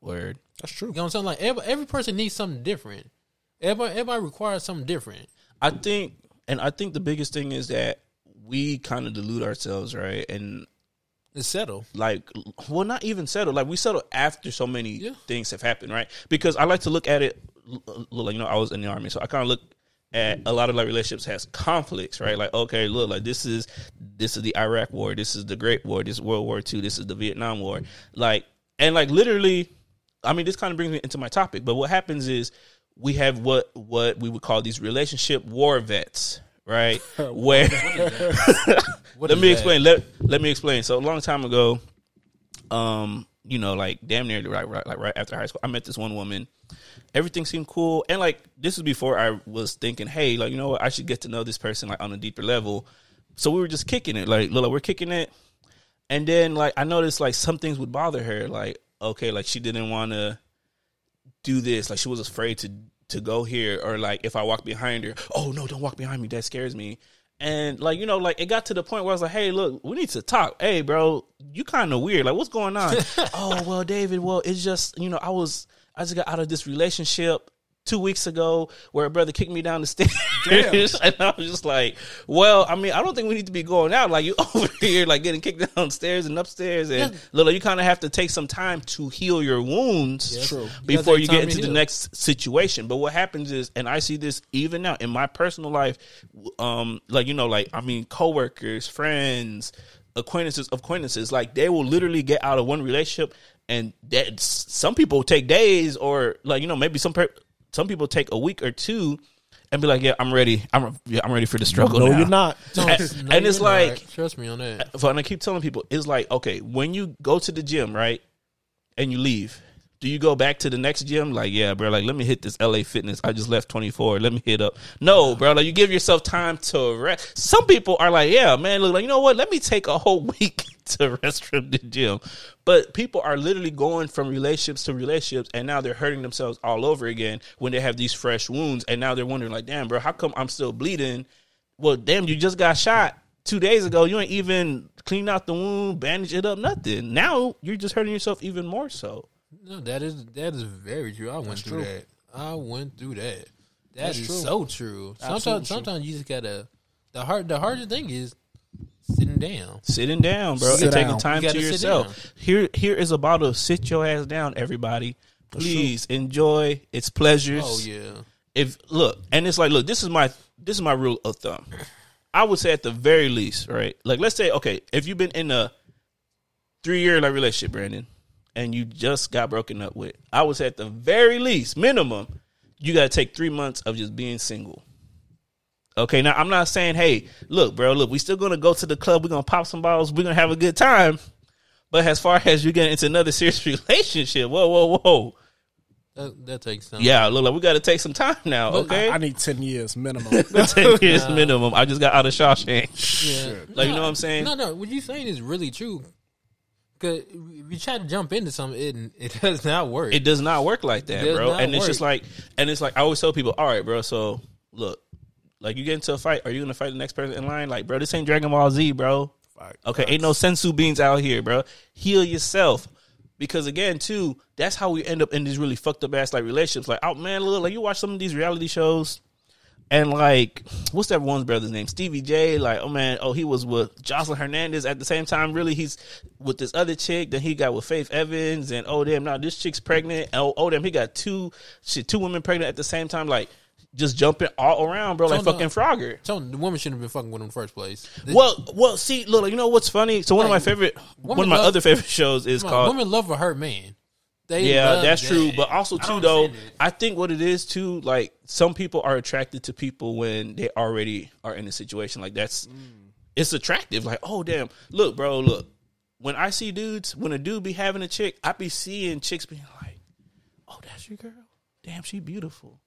Word. That's true. You know what I'm saying? Like every, every person needs something different. Everybody, everybody requires something different. I think, and I think the biggest thing is that we kind of delude ourselves, right? And It's settle. like, well, not even settle. Like we settle after so many Yeah. things have happened, right? Because I like to look at it. L- l- Like you know, I was in the army, so I kind of look at a lot of like relationships has conflicts, right? Like, okay, look, like this is this is the Iraq War, this is the Great War, this is World War II, this is the Vietnam War, like, and like literally, I mean, this kind of brings me into my topic. But what happens is we have what what we would call these relationship war vets, right? Where let me that? explain. Let let me explain. So a long time ago, um, you know, like damn near right, right, like right after high school, I met this one woman. Everything seemed cool, and like this is before I was thinking, hey, like you know what, I should get to know this person like on a deeper level. So we were just kicking it, like Lola, we're kicking it, and then like I noticed like some things would bother her, like okay, like she didn't want to do this, like she was afraid to to go here, or like if I walk behind her, oh no, don't walk behind me, that scares me. And like you know, like it got to the point where I was like, "Hey, look, we need to talk. Hey, bro, you kind of weird. Like, what's going on?" oh, well, David, well, it's just you know, I was I just got out of this relationship two weeks ago where a brother kicked me down the stairs, and I was just like, "Well, I mean, I don't think we need to be going out like you over here, like getting kicked downstairs and upstairs." And Lila, you kind of have to take some time to heal your wounds True. before take you get into the heal. next situation. But what happens is, and I see this even now in my personal life, um, like you know, like I mean, coworkers, friends, acquaintances, acquaintances, like they will literally get out of one relationship, and that some people take days, or like you know, maybe some per- some people take a week or two, and be like, yeah, I'm ready, I'm yeah, I'm ready for the struggle. No, now. you're not. And- no, and it's you're not. like- trust me on that. and I keep telling people, it's like, okay, when you go to the gym, right, and you leave, do you go back to the next gym? Like, yeah, bro, like, let me hit this LA Fitness. I just left 24. Let me hit up. No, bro, like, you give yourself time to rest. Some people are like, yeah, man, look, like, you know what? Let me take a whole week to rest from the gym. But people are literally going from relationships to relationships, and now they're hurting themselves all over again when they have these fresh wounds. And now they're wondering, like, damn, bro, how come I'm still bleeding? Well, damn, you just got shot two days ago. You ain't even cleaned out the wound, bandaged it up, nothing. Now you're just hurting yourself even more so. No, that is that is very true. I went through true. that. I went through that. That's That is true. so true. Absolutely Sometimes, true. sometimes you just gotta. The hard, the hardest thing is sitting down. Sitting down, bro, Sit and taking time You to yourself. Here, here is a bottle. of Sit your ass down, everybody. Please enjoy its pleasures. Oh yeah, if look, and it's like, look, this is my this is my rule of thumb. I would say at the very least, right? Like, let's say, okay, if you've been in a three year like relationship, Brandon, and you just got broken up with, I would say at the very least, minimum, you got to take three months of just being single. Okay, now I'm not saying, hey, look, bro, look, we still gonna go to the club, we're gonna pop some bottles, we're gonna have a good time. But as far as you get into another serious relationship, whoa, whoa, whoa, that, that takes time. yeah, look, like we got to take some time now. But Okay, I, I need ten years minimum. ten years minimum. I just got out of Shawshank. Yeah. Like, you know what I'm saying? No, no. What you saying is really true. Cause if you try to jump into something, it it does not work. It does not work like that, It does bro. not And it's just like, and it's like I always tell people, all right, bro. So look, like you get into a fight, are you gonna fight the next person in line? Like, bro, this ain't Dragon Ball Z, bro. Okay, ain't no senzu beans out here, bro. Heal yourself. Because again, too, that's how we end up in these really fucked up ass like relationships. Like, oh man, look, like you watch some of these reality shows, and like, what's that one brother's name? Stevie J. Like, oh man, oh he was with Joseline Hernandez at the same time. Really, he's with this other chick. Then he got with Faith Evans, and oh damn, now this chick's pregnant. Oh, oh damn, he got two shit, two women pregnant at the same time. Like, just jumping all around, bro, like fucking Frogger. so the woman shouldn't have been fucking with him in the first place. The- Well, well, see, look, you know what's funny? So one of my favorite, one of my love- other favorite shows is called women love a hurt man. They yeah, that's that. true. But also too, don't though. I think what it is too, like some people are attracted to people when they already are in a situation like that's. Mm. It's attractive. Like, oh damn, look, bro, look. When I see dudes, when a dude be having a chick, I be seeing chicks being like, "Oh, that's your girl. Damn, she beautiful."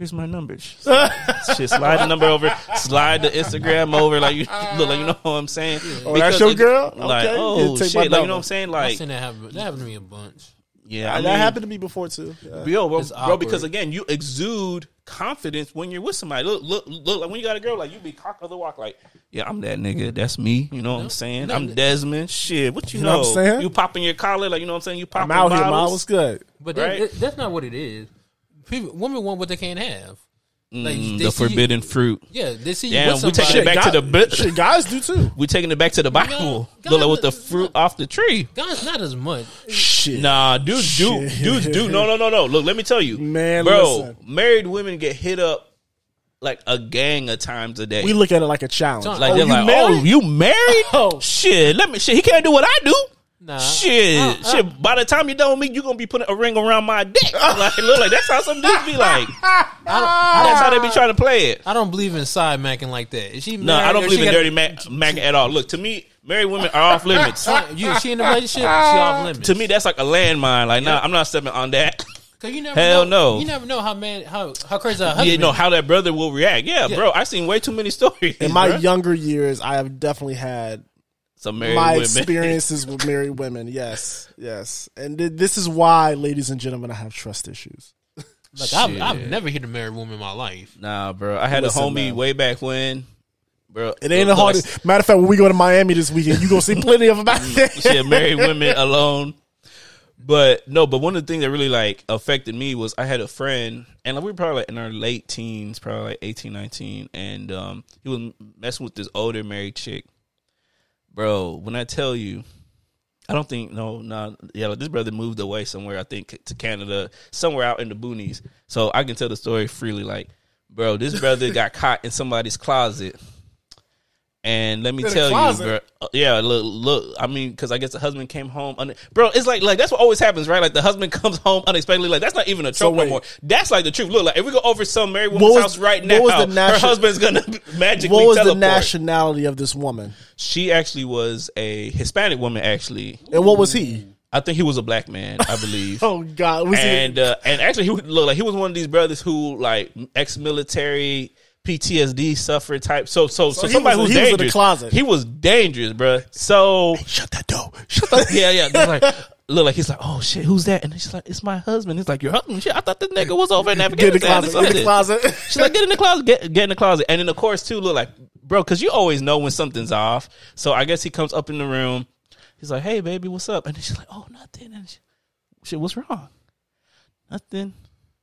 Here's my numbers. Shit, slide the number over. Slide the Instagram over. Like you look, like you know what I'm saying. Oh, that's your it- girl? Like, Okay. oh Yeah, take my shit, like you know what I'm saying. I've Like, seen that happen. That happened to me a bunch. yeah, I that happened to me before too. Yeah. Yo, bro, bro, because again, you exude confidence when you're with somebody. Look, look, look. Like when you got a girl, like you be cock of the walk. Like, yeah, I'm that nigga. That's me. You know what I'm saying? no, I'm. Desmond. Shit, what you, You know know? what I'm saying? You popping your collar, like you know what I'm saying? You popping I'm out here, man. bottles. What's good? But that, Right? that- that's not what it is. People, women want what they can't have. Like Mm, the see you- forbidden fruit. yeah, they see you Damn, with we taking somebody. it back to the bit. Shit, guys do too. We taking it back to the Bible. God, Look like with the God, fruit off the tree. Guys, not as much. Shit. Nah, dudes do, Shit. dudes. No, no, no, no. Look, let me tell you, Man, bro. listen. Married women get hit up like a gang of times a day. We look at it like a challenge. Like like oh, they're you like, married? oh, you married? Oh. shit. Let me. Shit, he can't do what I do. Nah, Shit, I- I- shit. By the time you're done with me, you're gonna be putting a ring around my dick. like, look, like that's how some dudes be like. That's how they be trying to play it. I don't believe in side macking like that. Is she No, I don't believe in dirty mac, mac at all. Look, to me, married women are off limits. Uh, you, she in a relationship? She off limits. to me, that's like a landmine. Like, nah, I'm not stepping on that. Cause you never Hell know, no. You never know how man how how crazy a husband. You know is. how that brother will react. Yeah, Yeah. bro, I've seen way too many stories. In my bruh. younger years, I have definitely had some married my women. experiences with married women. Yes, yes, and th- this is why, ladies and gentlemen, I have trust issues. Like I've, I've never hit a married woman in my life. Nah, bro, I had Listen, a homie man. way back when. Bro, It ain't look, the hardest. Matter of fact, when we go to Miami this weekend, you gonna see plenty of them out there. shit, married women alone. But no, but one of the things that really like affected me was I had a friend, and like, we were probably like in our late teens, probably like 18, 19, and um, he was messing with this older married chick. Bro, when I tell you, I don't think no, no, yeah, this brother moved away somewhere. I think to Canada, somewhere out in the boonies. So I can tell the story freely. Like, bro, this brother got caught in somebody's closet. And let me In tell you, bro. uh, Yeah, look, look. I mean, because I guess the husband came home, un- bro. It's like, like that's what always happens, right? Like the husband comes home unexpectedly. Like that's not even a trope no wait. more. That's like the truth. Look, like if we go over some married woman's was- house right now, her husband's gonna magically what was the nationality of this woman, She actually was a Hispanic woman. Actually, and what was he? I think he was a black man. I believe. Oh God, and uh, and actually, he would look like he was one of these brothers who like ex-military PTSD sufferer type. So so so, he somebody was- who's he was in the closet. He was dangerous, bruh. So Shut that door. Shut that. yeah, yeah. Like look like he's like, oh shit, who's that? And she's like, it's my husband. He's like, your husband? Shit, I thought this nigga was over in Get in the closet. Get in the closet. She's like, get in the closet, get, get in the closet. And then of course too, look like, bro, cause you always know when something's off. So I guess he comes up in the room. He's like, hey baby, what's up? And then she's like, oh nothing. And she, shit, what's wrong? Nothing.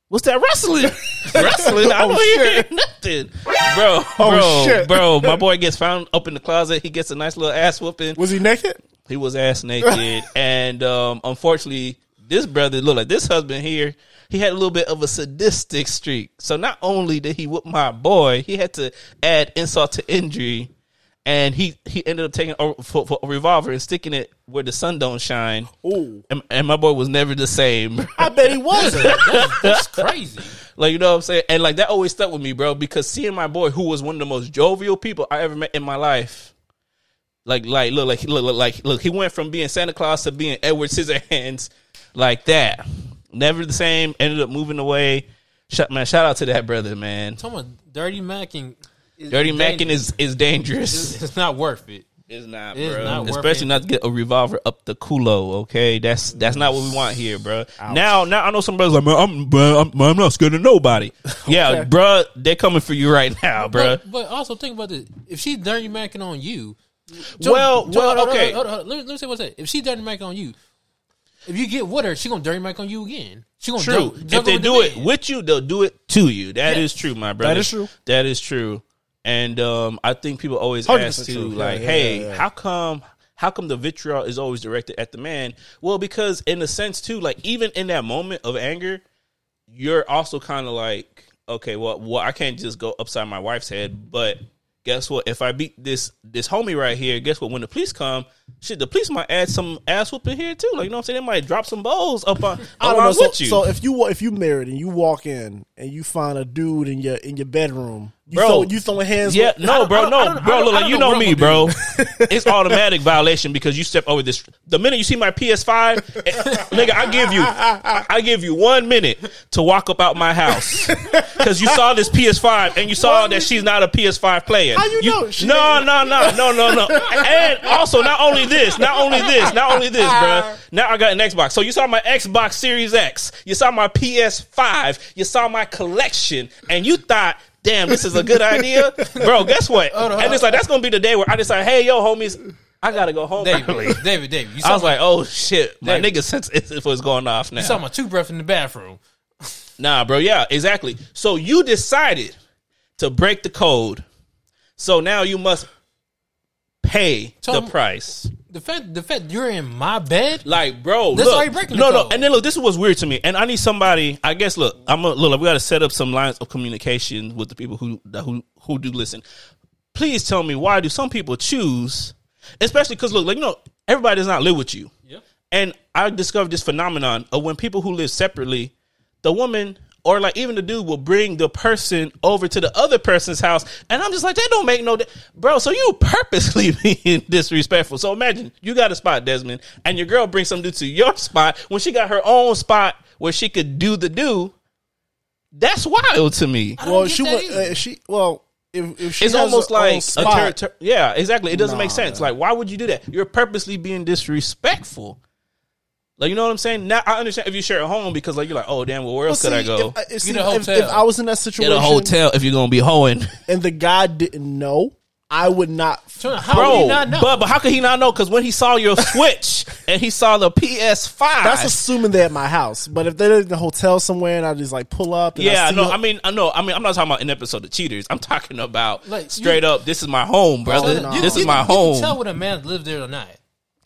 What's that wrestling? wrestling? I Oh, don't hear nothing, bro. Oh, bro, shit. bro. My boy gets found up in the closet. He gets a nice little ass whooping. Was he naked? He was ass naked, and um, unfortunately, this brother look like this husband here. He had a little bit of a sadistic streak. So not only did he whoop my boy, he had to add insult to injury, and he he ended up taking a, for, for a revolver and sticking it where the sun don't shine. Ooh, And, and my boy was never the same. I bet he wasn't. That's crazy. Like you know what I'm saying? And like that always stuck with me, bro, because seeing my boy who was one of the most jovial people I ever met in my life. Like like look like look, look like look he went from being Santa Claus to being Edward Scissorhands like that. Never the same, ended up moving away. Shout, man, shout out to that brother, man. Talking about dirty macking. Is Dirty dangerous. Mackin is is dangerous. It's, it's not worth it. It's not, It is bro. not Especially it. not to get a revolver up the culo. Okay, that's that's not what we want here, bro. Now, now I know some brothers like, man, I'm, bro, I'm, I'm not scared of nobody. Yeah, bro, they're coming for you right now, bro. But, but also think about this: if she's dirty macking on you, Well, Jo- well, hold okay. hold hold. Let, me, let me say what's that. If she dirty macking on you, if you get with her, she gonna dirty mac on you again. She gonna True. juggle- if they with the do it with you, they'll do it to you. That is Yes. true, my brother. is true. That is true. And um, I think people always ask too, true. Like, yeah, "Hey, yeah, yeah. how come?" How come the vitriol is always directed at the man? Well, because in a sense too, like even in that moment of anger, you're also kind of like, okay, well, well, I can't just go upside my wife's head, but guess what? If I beat this this homie right here, guess what? When the police come, shit, the police might add some ass whooping here too. Like you know what I'm saying? They might drop some balls up on I don't know. So, you. so if you if you married and you walk in and you find a dude in your in your bedroom, you Bro. throw, you throwing hands. Yeah, with, no, bro, no, bro. Look, like you know me, bro. it's automatic violation because you step over this. The minute you see my PS5, eh, nigga, I give you, I, I give you one minute to walk up out my house because you saw this PS5 and you saw that she's not a PS5 player. How you know? No, no, no, no, no, no. And also, not only this, not only this, not only this, bro. Uh-huh. Now I got an Xbox. So you saw my Xbox Series X. You saw my PS5. You saw my collection, and you thought. Damn, this is a good idea, bro. Guess what? on, hold and it's like that's gonna be the day where I decide, hey, yo, homies, I gotta go home early. David, David, David, you I was my, like, oh shit, my David. nigga sense it was going off now. you saw my toothbrush in the bathroom. Nah, bro. Yeah, exactly. So you decided to break the code. So now you must pay So the price. The fact, the fact you're in my bed. Like, bro, That's look, why you're breaking no, no, and then look, this is what's weird to me, and I need somebody. I guess, look, I'm a, look. We got to set up some lines of communication with the people who who who do listen. Please tell me why do some people choose, especially because look, like you know, everybody does not live with you. Yep. And I discovered this phenomenon of when people who live separately, the woman or like even the dude will bring the person over to the other person's house, and I'm just like, that don't make no, di- bro. So you purposely being disrespectful. So imagine you got a spot, Desmond, and your girl brings some dude to your spot when she got her own spot where she could do the do. That's wild to me. Well, she that would. either. Uh, she well, if, if she It's has almost her like a spot, ter- ter- yeah, exactly. It doesn't make sense. Like, why would you do that? You're purposely being disrespectful. Like, you know what I'm saying? Now I understand if you share a home because, like, you're like, oh damn, well, where Well, else could I go? If, uh, see, a if, hotel. if I was in that Get situation, a hotel if you're gonna be hoeing, and the guy didn't know, I would not. So how would bro. not know? But but how could he not know? Because when he saw your Switch and he saw the PS5, That's assuming they're at my house. But if they're in the hotel somewhere and I just like pull up, and yeah, I see no, I mean, I know, I mean, I'm not talking about an episode of Cheaters. I'm talking about Like, straight you- up. This is my home, brother. Oh, no. This you is my you home. can tell whether a man lived there or not.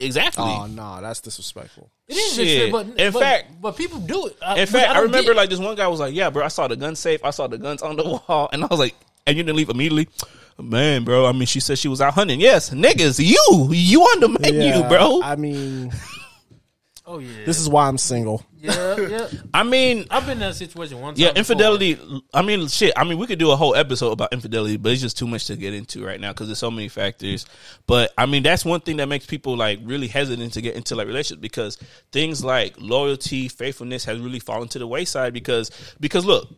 Exactly. oh no, that's disrespectful. It is Shit. disrespectful, but In but, fact- but people do it. Uh, I, In fact, I, don't remember get- like this one guy was like, "Yeah, bro, I saw the gun safe. I saw the guns on the wall," and I was like, "And you didn't leave immediately." Man, bro, I mean, she said she was out hunting. Yes, niggas, you, you on the menu, Yeah, bro. I, I mean, Oh yeah, this is why I'm single. yeah, yeah. I mean, I've been in that situation once. time. yeah, before. infidelity. I mean, shit. I mean, we could do a whole episode about infidelity, but it's just too much to get into right now because there's so many factors. But I mean, that's one thing that makes people like really hesitant to get into like relationships because things like loyalty, faithfulness has really fallen to the wayside because because look,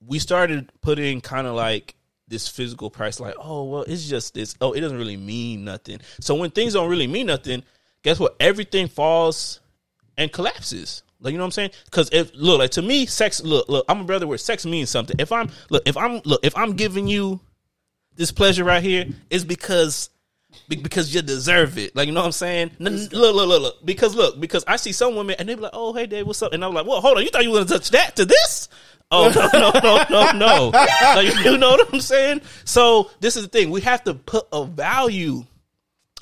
we started putting kind of like this physical price like oh well it's just this oh it doesn't really mean nothing so when things don't really mean nothing guess what everything falls and collapses like you know what i'm saying because if look like to me sex look look i'm a brother where sex means something if i'm look if i'm look if i'm giving you this pleasure right here it's because because you deserve it. Like you know what I'm saying? Look, look, look, look. Because look, because I see some women and they be like, "Oh, hey, Dave, what's up?" And I'm like, "Well, hold on, you thought you were gonna touch that to this?" Oh no, no, no, no, no. Like, you know what I'm saying? So this is the thing: we have to put a value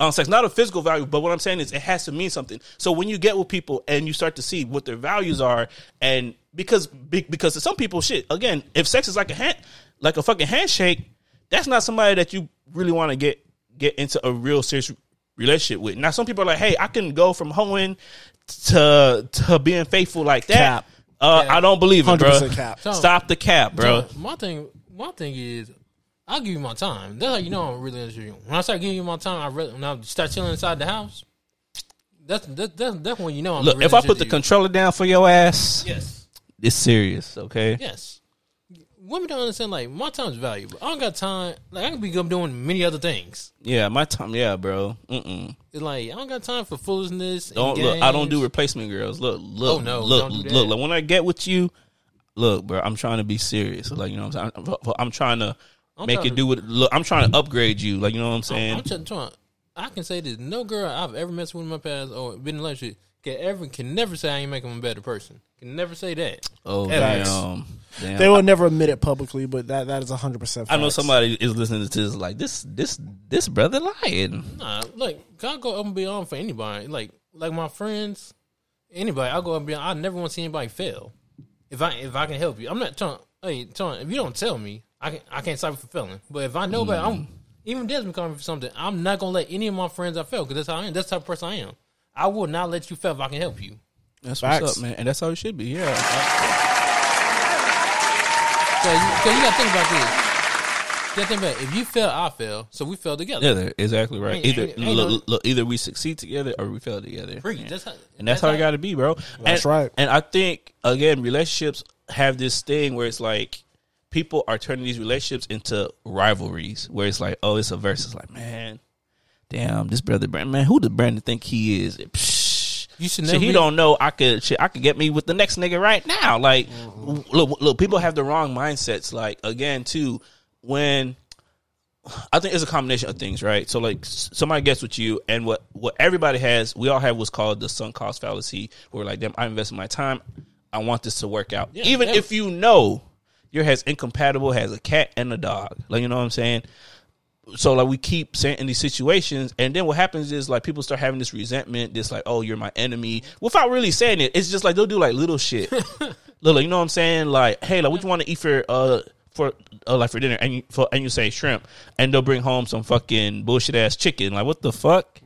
on sex, not a physical value, but what I'm saying is it has to mean something. So when you get with people and you start to see what their values are, and because because to some people, shit, again, if sex is like a hand, like a fucking handshake, that's not somebody that you really want to get get into a real serious relationship with. Now, some people are like, hey, I can go from hoeing to to being faithful like that. Cap. Uh, Yeah. I don't believe it, bro. 100% cap. So- Stop the cap, bro. So, my thing, my thing is, I'll give you my time. That's how you know I'm really interested. in you. When I start giving you my time, I really, when I start chilling inside the house. That's that's that's, that's when you know I'm Look, really if I put the in controller down for your ass, yes, it's serious, okay? yes. Women don't understand like my time's valuable. I don't got time. Like I can be up doing many other things. Yeah, my time. Yeah, bro. Mm-mm. It's like I don't got time for foolishness. Don't look. I don't do replacement girls. Look, look, Oh, no, look, do that. look. Like when I get with you, look, bro. I'm trying to be serious. Like you know, what I'm saying. I'm, I'm trying to I'm make it to- do with. Look, I'm trying to upgrade you. Like you know what I'm saying. I'm just trying. I can say this: no girl I've ever messed with in my past or been in a relationship can ever can never say I ain't making them a better person. Can never say that. oh damn, damn. They will never admit it publicly, but that that is hundred percent. I know somebody is listening to this. Like this, this, this brother lying. Nah, like I go up and be on for anybody. Like like my friends, anybody. I go up and be on. I never want to see anybody fail. If I if I can help you, I'm not trying. Hey, trying. If you don't tell me, I can I can't stop you from failing. But if I know about, I'm mm. even Desmond coming for something. I'm not gonna let any of my friends I fail because that's how I am. That's the type of person I am. I will not let you fail if I can help you. That's Facts. what's up, man. And that's how it should be. Yeah. So you, 'cause you gotta think about this. You gotta think about it. if you fail, I fail. So we fail together. Yeah, exactly right. Ain't- Either ain't- ain't look, no- look, either we succeed together or we fail together. Preach. That's how, and that's, how it got to be, bro. That's And- right. And I think again, relationships have this thing where it's like people are turning these relationships into rivalries, where it's like, oh, it's a versus. Like, man, damn, this brother Brandon, man, who does Brandon think he is? Psh, You should shit, never he don't know. I could, shit, I could get me with the next nigga right now. Like, mm-hmm. look, look, people have the wrong mindsets. Like, again, too, when I think it's a combination of things, right? So like somebody gets with you, and what what everybody has, we all have what's called the sunk cost fallacy, where like, damn, I invested my time, I want this to work out, Yeah, even yeah. if you know you're as incompatible as a cat and a dog. Like you know what I'm saying. So like we keep saying in these situations, and then what happens is like people start having this resentment, this like, oh, you're my enemy, without really saying it. It's just like they'll do like little shit, little, you know what I'm saying? Like, hey, like what you want to eat for uh for uh, like for dinner, and you for, and you say shrimp, and they'll bring home some fucking bullshit ass chicken. Like, what the fuck?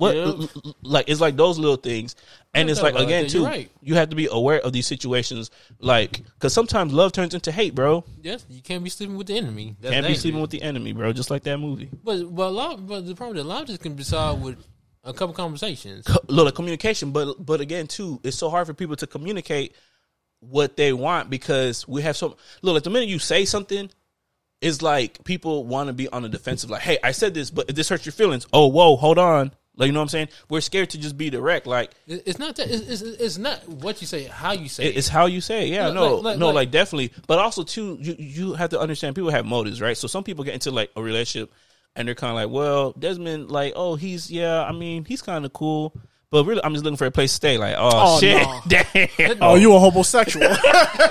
What Yeah. like it's like those little things, and it's like again that, too, right. you have to be aware of these situations, like because sometimes love turns into hate, bro. Yes, you can't be sleeping with the enemy. That's Can't be sleeping with the enemy, bro. Just like that movie. But but a lot, but the problem is a lot of this can be solved with a couple conversations. co- look like communication but but again too it's so hard for people to communicate what they want because we have so look at the minute you say something it's like people want to be on the defensive like hey i said this but if this hurts your feelings oh whoa hold on like you know what i'm saying we're scared to just be direct like It's not that. It's, it's, it's not what you say, how you say it- it. it's how you say it. yeah Like- no like- like- no like- like definitely but also too you you have to understand people have motives right so some people get into like a relationship and they're kind of like well desmond like oh he's yeah i mean he's kind of cool but really i'm just looking for a place to stay like oh, Oh, shit no. damn Oh, you a homosexual?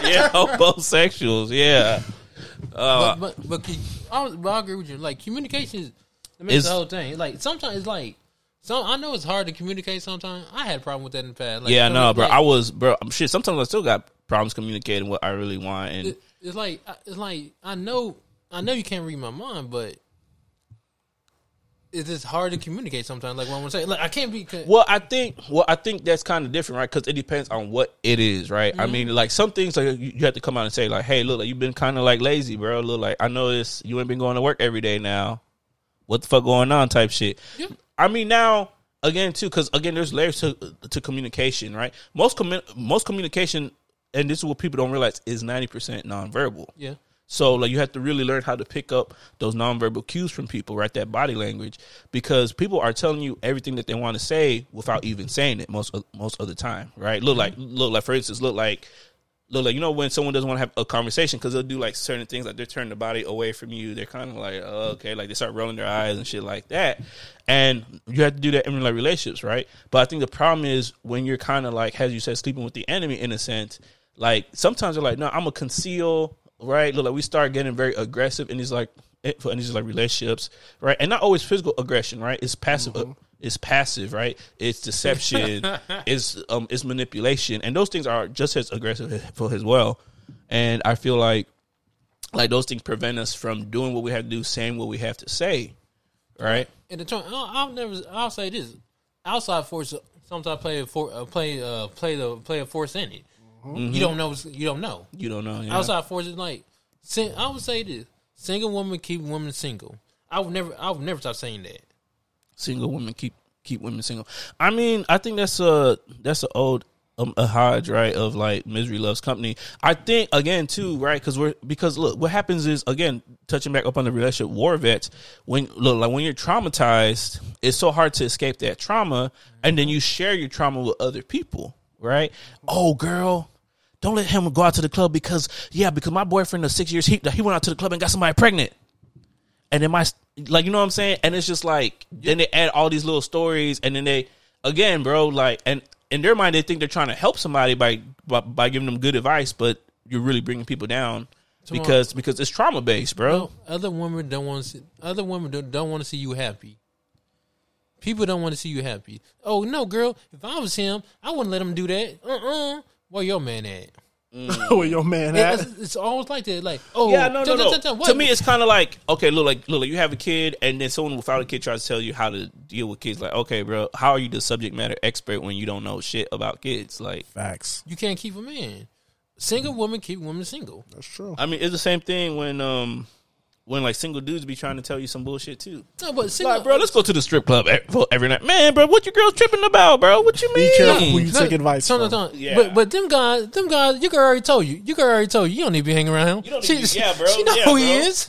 yeah homosexuals yeah uh, but but but, I, but I agree with you. Like communication is makes Is- the whole thing. Like sometimes it's like. So I know it's hard to communicate. Sometimes I had a problem with that in the past. Like, yeah so, no bro like, i was bro I'm shit sometimes i still got problems communicating what i really want and it- it's like it's like I know I know you can't read my mind, but it's just hard to communicate sometimes. Like what I'm saying, like I can't be. Well, I think well, I think that's kind of different, right? Because it depends on what it is, right? I mm-hmm. mean, like some things, like you, you have to come out and say, like, "Hey, look, like you've been kind of like lazy, bro. Look, like I noticed you ain't been going to work every day now. What the fuck going on?" Type shit. Yeah. I mean, now again too, because again, there's layers to to communication, right? Most commu- most communication, and this is what people don't realize, is ninety percent nonverbal. yeah, So like you have to really learn how to pick up those nonverbal cues from people, right? That body language, because people are telling you everything that they want to say without even saying it most most of the time, right? Look like look like for instance, look like look like you know when someone doesn't want to have a conversation because they'll do like certain things like they're turning the body away from you. They're kind of like oh, okay, like they start rolling their eyes and shit like that, and you have to do that in like relationships, right? But I think the problem is when you're kind of like as you said, sleeping with the enemy in a sense. Like sometimes they're like, no, I'm gonna conceal right? Look, like we start getting very aggressive and these like and these like relationships, right? And not always physical aggression, right? It's passive. uh, it's passive, right? It's deception. it's um, it's manipulation, and those things are just as aggressive for as well. And I feel like like those things prevent us from doing what we have to do, saying what we have to say, right? and the term I'll, never I'll say this outside force sometimes play a for uh, play uh play the play a force in it. You don't know. You don't know. You don't know. Yeah. Outside force is like. sing- I would say this: single woman keep women single. I would never. I would never stop saying that. Single women keep keep women single. I mean, I think that's a that's an old um, a hodge right of like misery loves company. I think again too right because we're because look what happens is again touching back up on the relationship war vets when look like when you're traumatized it's so hard to escape that trauma and then you share your trauma with other people right. Oh girl. Don't let him go out to the club because yeah because my boyfriend of six years he he went out to the club and got somebody pregnant and then my like you know what I'm saying, and it's just like then they add all these little stories, and then they again, bro, like and in their mind they think they're trying to help somebody by by, by giving them good advice, but you're really bringing people down Tomorrow- because because it's trauma based, bro. Other women don't want to. See, other women don't, don't want to see you happy. People don't want to see you happy. Oh no, girl! If I was him, I wouldn't let him do that. Uh uh Where your man at? Where your man It- at? it's, it's always like that. Like oh Yeah, no, no, tell- no. tell- tell- what? To me, it's kind of like okay, look, like look, like you have a kid, and then someone without a kid tries to tell you how to deal with kids. Like, okay, bro, how are you the subject matter expert when you don't know shit about kids? Like, Facts. you can't keep a man. Single women keep women single. That's true. I mean, it's the same thing when um when like single dudes be trying to tell you some bullshit too. No, but single, Like, bro, let's go to the strip club every, every night. Man, bro, what you girls tripping about, bro? What you mean? Be careful who you No, take advice no, from. no, no. Yeah. But but them guys, them guys, you girl already told you. You girl already told you. You don't need to be hanging around him. You don't she, need yeah, bro. She know Yeah, who he is.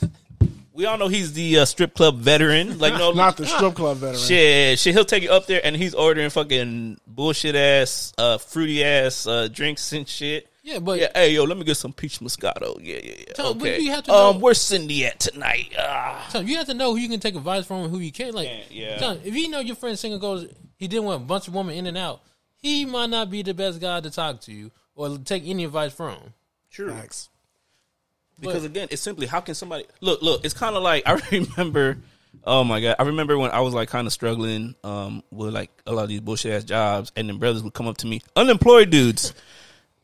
We all know he's the uh, strip club veteran. Like, no, Not the strip club veteran. Shit, shit, he'll take you up there and he's ordering fucking bullshit ass, uh, fruity ass uh, drinks and shit. Yeah, but Yeah, hey yo, let me get some peach moscato. Yeah, yeah, yeah. Tom, okay. you have to um, know- where's Cindy at tonight? Ah. Tom, you have to know who you can take advice from and who you can't. Like, Yeah, yeah. Tom, if you know your friend single goes, he didn't want a bunch of women in and out. He might not be the best guy to talk to you, or or take any advice from. True. Facts. Because again, it's simply how can somebody look? Look, it's kind of like I remember. Oh my god, I remember when I was like kind of struggling um, with like a lot of these bullshit ass jobs, and then brothers would come up to me, unemployed dudes,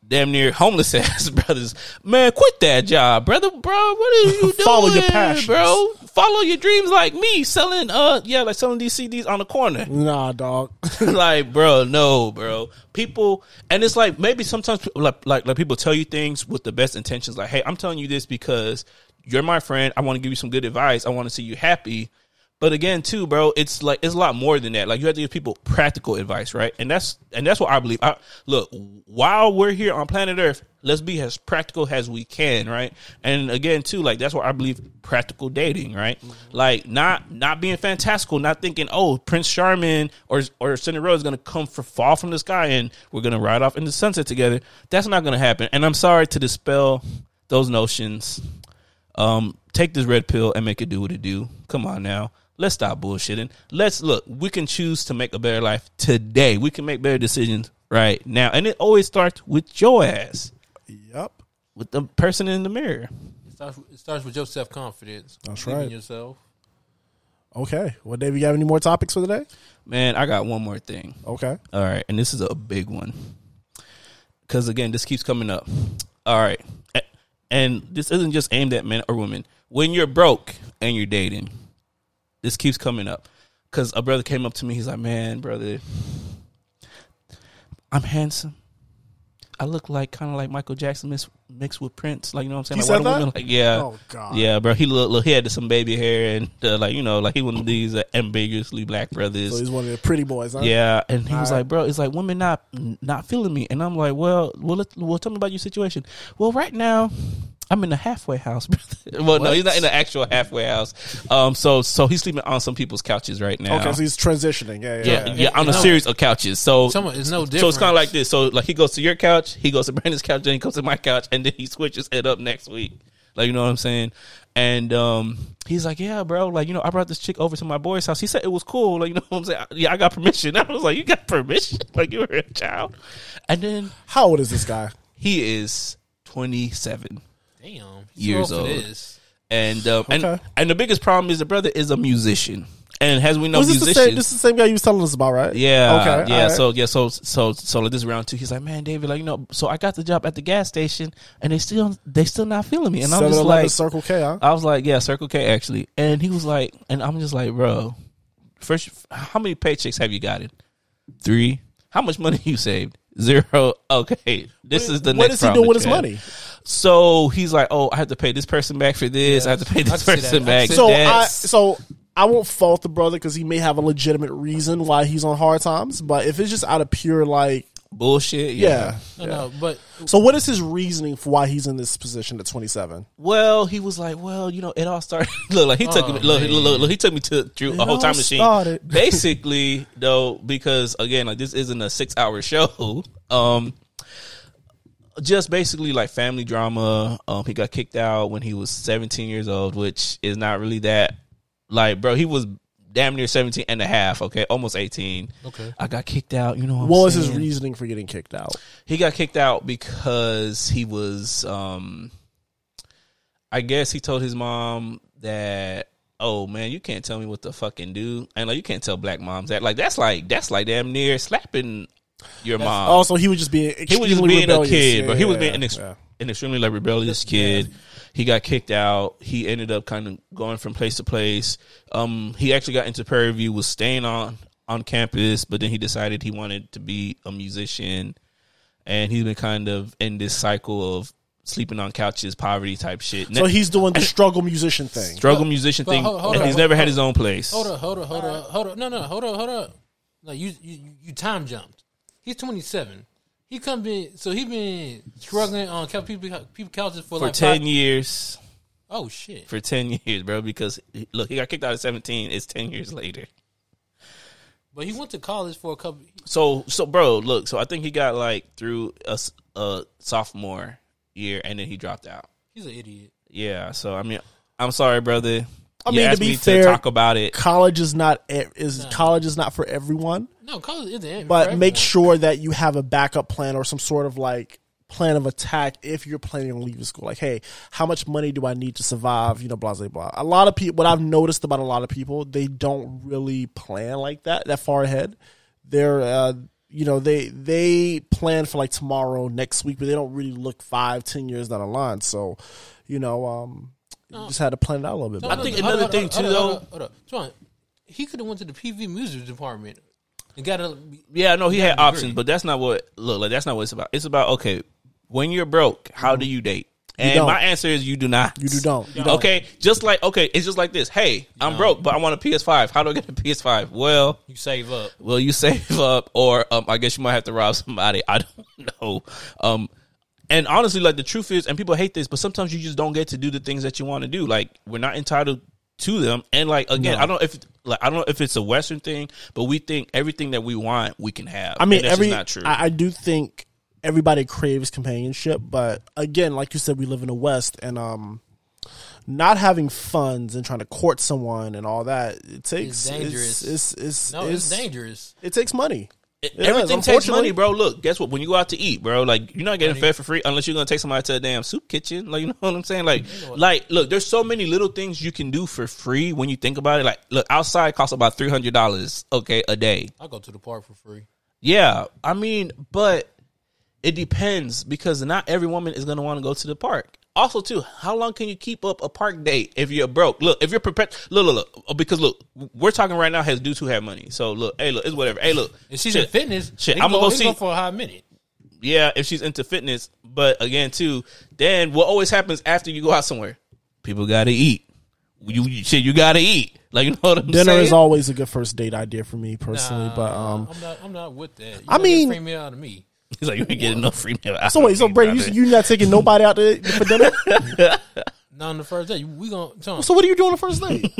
damn near homeless ass brothers. Man, quit that job, brother, bro. What are you doing, Follow your passions. bro? Follow your dreams, like me selling. Uh, yeah, like selling these CDs on the corner. Nah, dog. like, bro, no, bro. People, and it's like maybe sometimes like, like like people tell you things with the best intentions. Like, hey, I'm telling you this because you're my friend. I want to give you some good advice. I want to see you happy. But again, too, bro, it's like it's a lot more than that. Like you have to give people practical advice, right? And that's and that's what I believe. I, look, while we're here on planet Earth, let's be as practical as we can, right? And again, too, like that's what I believe practical dating, right? Like not not being fantastical, not thinking, oh, Prince Charming or or Cinderella is gonna come for fall from the sky and we're gonna ride off in the sunset together. That's not gonna happen. And I'm sorry to dispel those notions um, take this red pill and make it do what it do. Come on now. Let's stop bullshitting. Let's look. We can choose to make a better life today. We can make better decisions right now. And it always starts with your ass, yep. with the person in the mirror. It starts, it starts with your self confidence. That's right. yourself. Okay. Well, Dave, you got any more topics for the day? Man, I got one more thing. Okay. All right, and this is a big one because again, this keeps coming up. All right, and this isn't just aimed at men or women. When you're broke and you're dating, this keeps coming up because a brother came up to me. He's like, "Man, brother, I'm handsome. I look like kind of like Michael Jackson mixed, mixed with Prince. Like you know what I'm saying? He like, said that? women Like, yeah. Oh, God. Yeah, bro. He look, look he had some baby hair and uh, like you know like he one of these uh, ambiguously black brothers. So he's one of the pretty boys, huh? Yeah, and he was All like, "Bro, it's like women not not feeling me," and I'm like, "Well, well, let, well, tell me about your situation." Well, right now, I'm in a halfway house. brother. well, no, he's not in the actual halfway house. Um, so so he's sleeping on some people's couches right now. Okay, so he's transitioning. Yeah, yeah. yeah, yeah. yeah, on a No. series of couches. So Someone it's no different. so it's kind of like this. So like he goes to your couch, he goes to Brandon's couch, then he goes to my couch, and then he switches it up next week. Like you know what I'm saying? And um, he's like, yeah, bro. Like you know, I brought this chick over to my boy's house. He said it was cool. Like you know what I'm saying? Yeah, I got permission. I was like, you got permission? Like you were a child. And then How old is this guy? he is 27 Damn. years so old. This. and um, and Okay. and the biggest problem is the brother is a musician. And as we know, Was this the same? This is the same guy you was telling us about, right? Yeah. Okay. Yeah. all right. So yeah. So so so like this round two, he's like, man, David, like you know, so I got the job at the gas station, and they still they still not feeling me, and I'm just like, Circle K, huh? I was like, yeah, Circle K actually, and he was like, and I'm just like, bro, first, how many paychecks have you gotten? Three. How much money you saved? Zero. Okay, this is the what next. is he doing with his money? So he's like, oh, I have to pay this person back for this. I have to pay this person that. Back. can So. I so I won't fault the brother because he may have a legitimate reason why he's on hard times. But if it's just out of pure like, bullshit. yeah. No, no, but So what is his reasoning for why he's in this position at 27? Well, he was like, well, you know, it all started. look, like he took Oh, me. Look, look, look, look, he took me to through It a whole all time machine. started. Basically, though, because again, like this isn't a six-hour show. Um, just basically like family drama. Um, he got kicked out when he was 17 years old, which is not really that. Like, bro, he was damn near 17 and a half. Okay, almost 18. Okay. I got kicked out. You know what, I'm What was his reasoning for getting kicked out? He got kicked out because he was um I guess he told his mom that oh man, you can't tell me what to fucking do. And like you can't tell black moms that. Like that's like that's like damn near slapping your mom. Also, he was just being he was just extremely being rebellious. a kid, Yeah, but he was being an, ex- yeah. an extremely like rebellious kid. He got kicked out. He ended up kind of going from place to place. Um, he actually got into Prairie View, was staying on on campus, but then he decided he wanted to be a musician, and he's been kind of in this cycle of sleeping on couches, poverty type shit. So he's doing the struggle musician thing. struggle musician but thing, hold- hold and on, he's hold- never had his own place. hold up, hold up, hold up, hold up. No, no, hold up, hold up. Like you, you, you time jumped. He's twenty seven. He come been so he been struggling on people people couches for, for like ten five- years. Oh shit! For ten years, bro. Because look, he got kicked out at seventeen. It's ten years later. But he went to college for a couple. So so bro, look, so I think he got like through a sophomore year and then he dropped out. He's an idiot. Yeah, so I mean, I'm sorry, brother. I You mean, to be me fair, to talk about it. College is not is college is not for everyone. No, college isn't. But for make sure that you have a backup plan or some sort of like plan of attack if you're planning on leaving school. Like, hey, how much money do I need to survive? You know, blah blah blah. A lot of people, what I've noticed about a lot of people, they don't really plan like that that far ahead. They're, uh, you know, they they plan for like tomorrow, next week, but they don't really look five, ten years down the line. So, you know, um, you just had to plan it out a little bit. No, better. I think hold on, another hold thing, on, too, hold though- Hold on, hold on. John, he could have went to the PV music department and got a. Yeah, no, he had I options, but that's not what look like. That's not what it's about. It's about okay, when you're broke, how do you date? And my answer is you do not. You do don't. You don't. Okay, just like okay, it's just like this. Hey, I'm broke, but I want a PS5. How do I get a PS5? Well, You save up. well, you save up, or um, I guess you might have to rob somebody. I don't know. Um, and honestly, like the truth is, and people hate this, but sometimes you just don't get to do the things that you want to do. Like we're not entitled to them. And like again, No. I don't know if like I don't know if it's a Western thing, but we think everything that we want we can have. I mean, And that's every just not true. I, I do think everybody craves companionship, but again, like you said, we live in the West, and um, not having funds and trying to court someone and all that it takes dangerous. It's it's, it's, No, it's, dangerous. It takes money. Everything takes money, bro. Look, guess what? When you go out to eat, bro, like you're not getting fed for free unless you're gonna take somebody to a damn soup kitchen. Like you know what I'm saying? Like, like look, there's so many little things you can do for free when you think about it. Like, look, outside costs about three hundred dollars, okay, a day. I go to the park for free. Yeah, I mean, but it depends because not every woman is gonna want to go to the park. Also, too, how long can you keep up a park date if you're broke? Look, if you're prepared, look, look, look, oh, because look, we're talking right now has dudes who have money. So look, hey, look, it's whatever. Hey, look, If she's shit. in fitness, Shit, I'm gonna go, go see- go for a hot minute. yeah, if she's into fitness. But again, too, then what always happens after you go out somewhere? People gotta eat. You, you shit, you gotta eat. Like you know what I'm Dinner saying? is always a good first date idea for me personally, Nah, but um. I'm not. I'm not with that. You I gotta mean- free meal out of me. He's like, you ain't getting no free meal. out So of wait, so me, Brady, you you not taking nobody out to, for dinner? Not on the first day. We gonna. John, so what are you doing on the first day?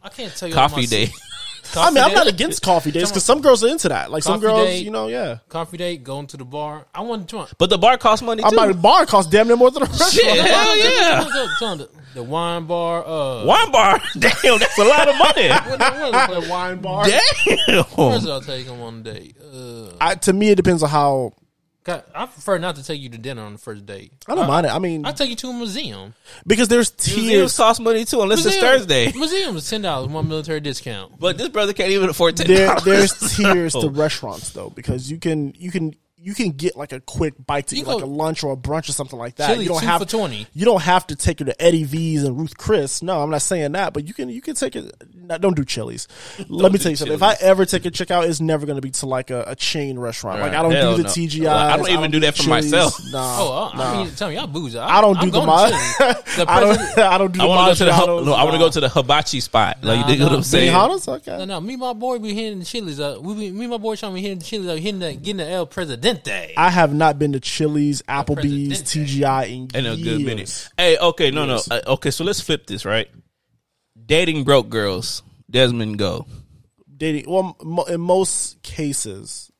I can't tell you all my coffee day. se- I mean, I'm Coffee not against coffee dates because some girls are into that. Like some Coffee girls, date. you know, yeah. Coffee date, going to the bar. I want to join. But the bar costs money I'm too. the bar costs damn near more than a restaurant. Shit, hell yeah. The, the wine bar. Uh, Wine bar, damn, that's a lot of money. what, what, what, wine bar. damn. Where's I'll take them on a date? Uh, I, to me, it depends on how. God, I prefer not to take you to dinner on the first date. I don't mind it. I mean, I take you to a museum. because there's Museums tiers. cost money too, unless it's Thursday. Museum is ten dollars, one military discount. But this brother can't even afford ten There, dollars. there's tiers to oh. restaurants though, because you can you can you can get like a quick bite to You eat, like a lunch or a brunch or something like that. Chili you don't have for 20. You don't have to take her to Eddie V's and Ruth Chris. No, I'm not saying that, but you can you can take it. No, don't do Chili's. Let me tell you something. If I ever take a chick out, it's never going to be to like a, a chain restaurant. Like I don't Hell do the no. TGI. I don't even do that for myself. Nah, Oh, I, nah. I mean, tell me, y'all booze. I don't do the, I'm to The I don't. I don't do I want to go to the. No, I want to go to the hibachi spot. Like Nah, you dig what. I'm saying? Okay. No, no, me and my boy be hitting the Chili's. Uh, we be, me and my boy trying to be hitting the Chili's. Uh, hitting the, getting the El Presidente. I have not been to Chili's, Applebee's, TGI in in a good years. minute. Hey, okay, no, no. Uh, okay, so let's flip this, right? Dating broke girls. Desmond, go. dating well mo- in most cases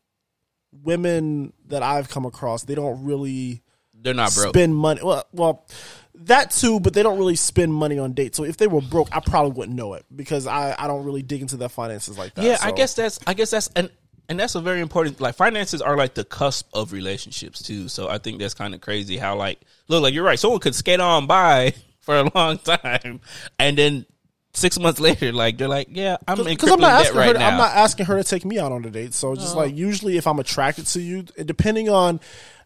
women that i've come across they don't really They're not broke. spend money well well that too but they don't really spend money on dates so if they were broke i probably wouldn't know it because i i don't really dig into their finances like that yeah, I guess that's. I guess that's and and that's a very important. Like finances are like the cusp of relationships too. So I think that's kind of crazy how like look like you're right. Someone could skate on by for a long time, and then six months later, like they're like, yeah, I'm because I'm not debt asking right her. To. I'm not asking her to take me out on a date. So just oh. like usually, if I'm attracted to you, depending on,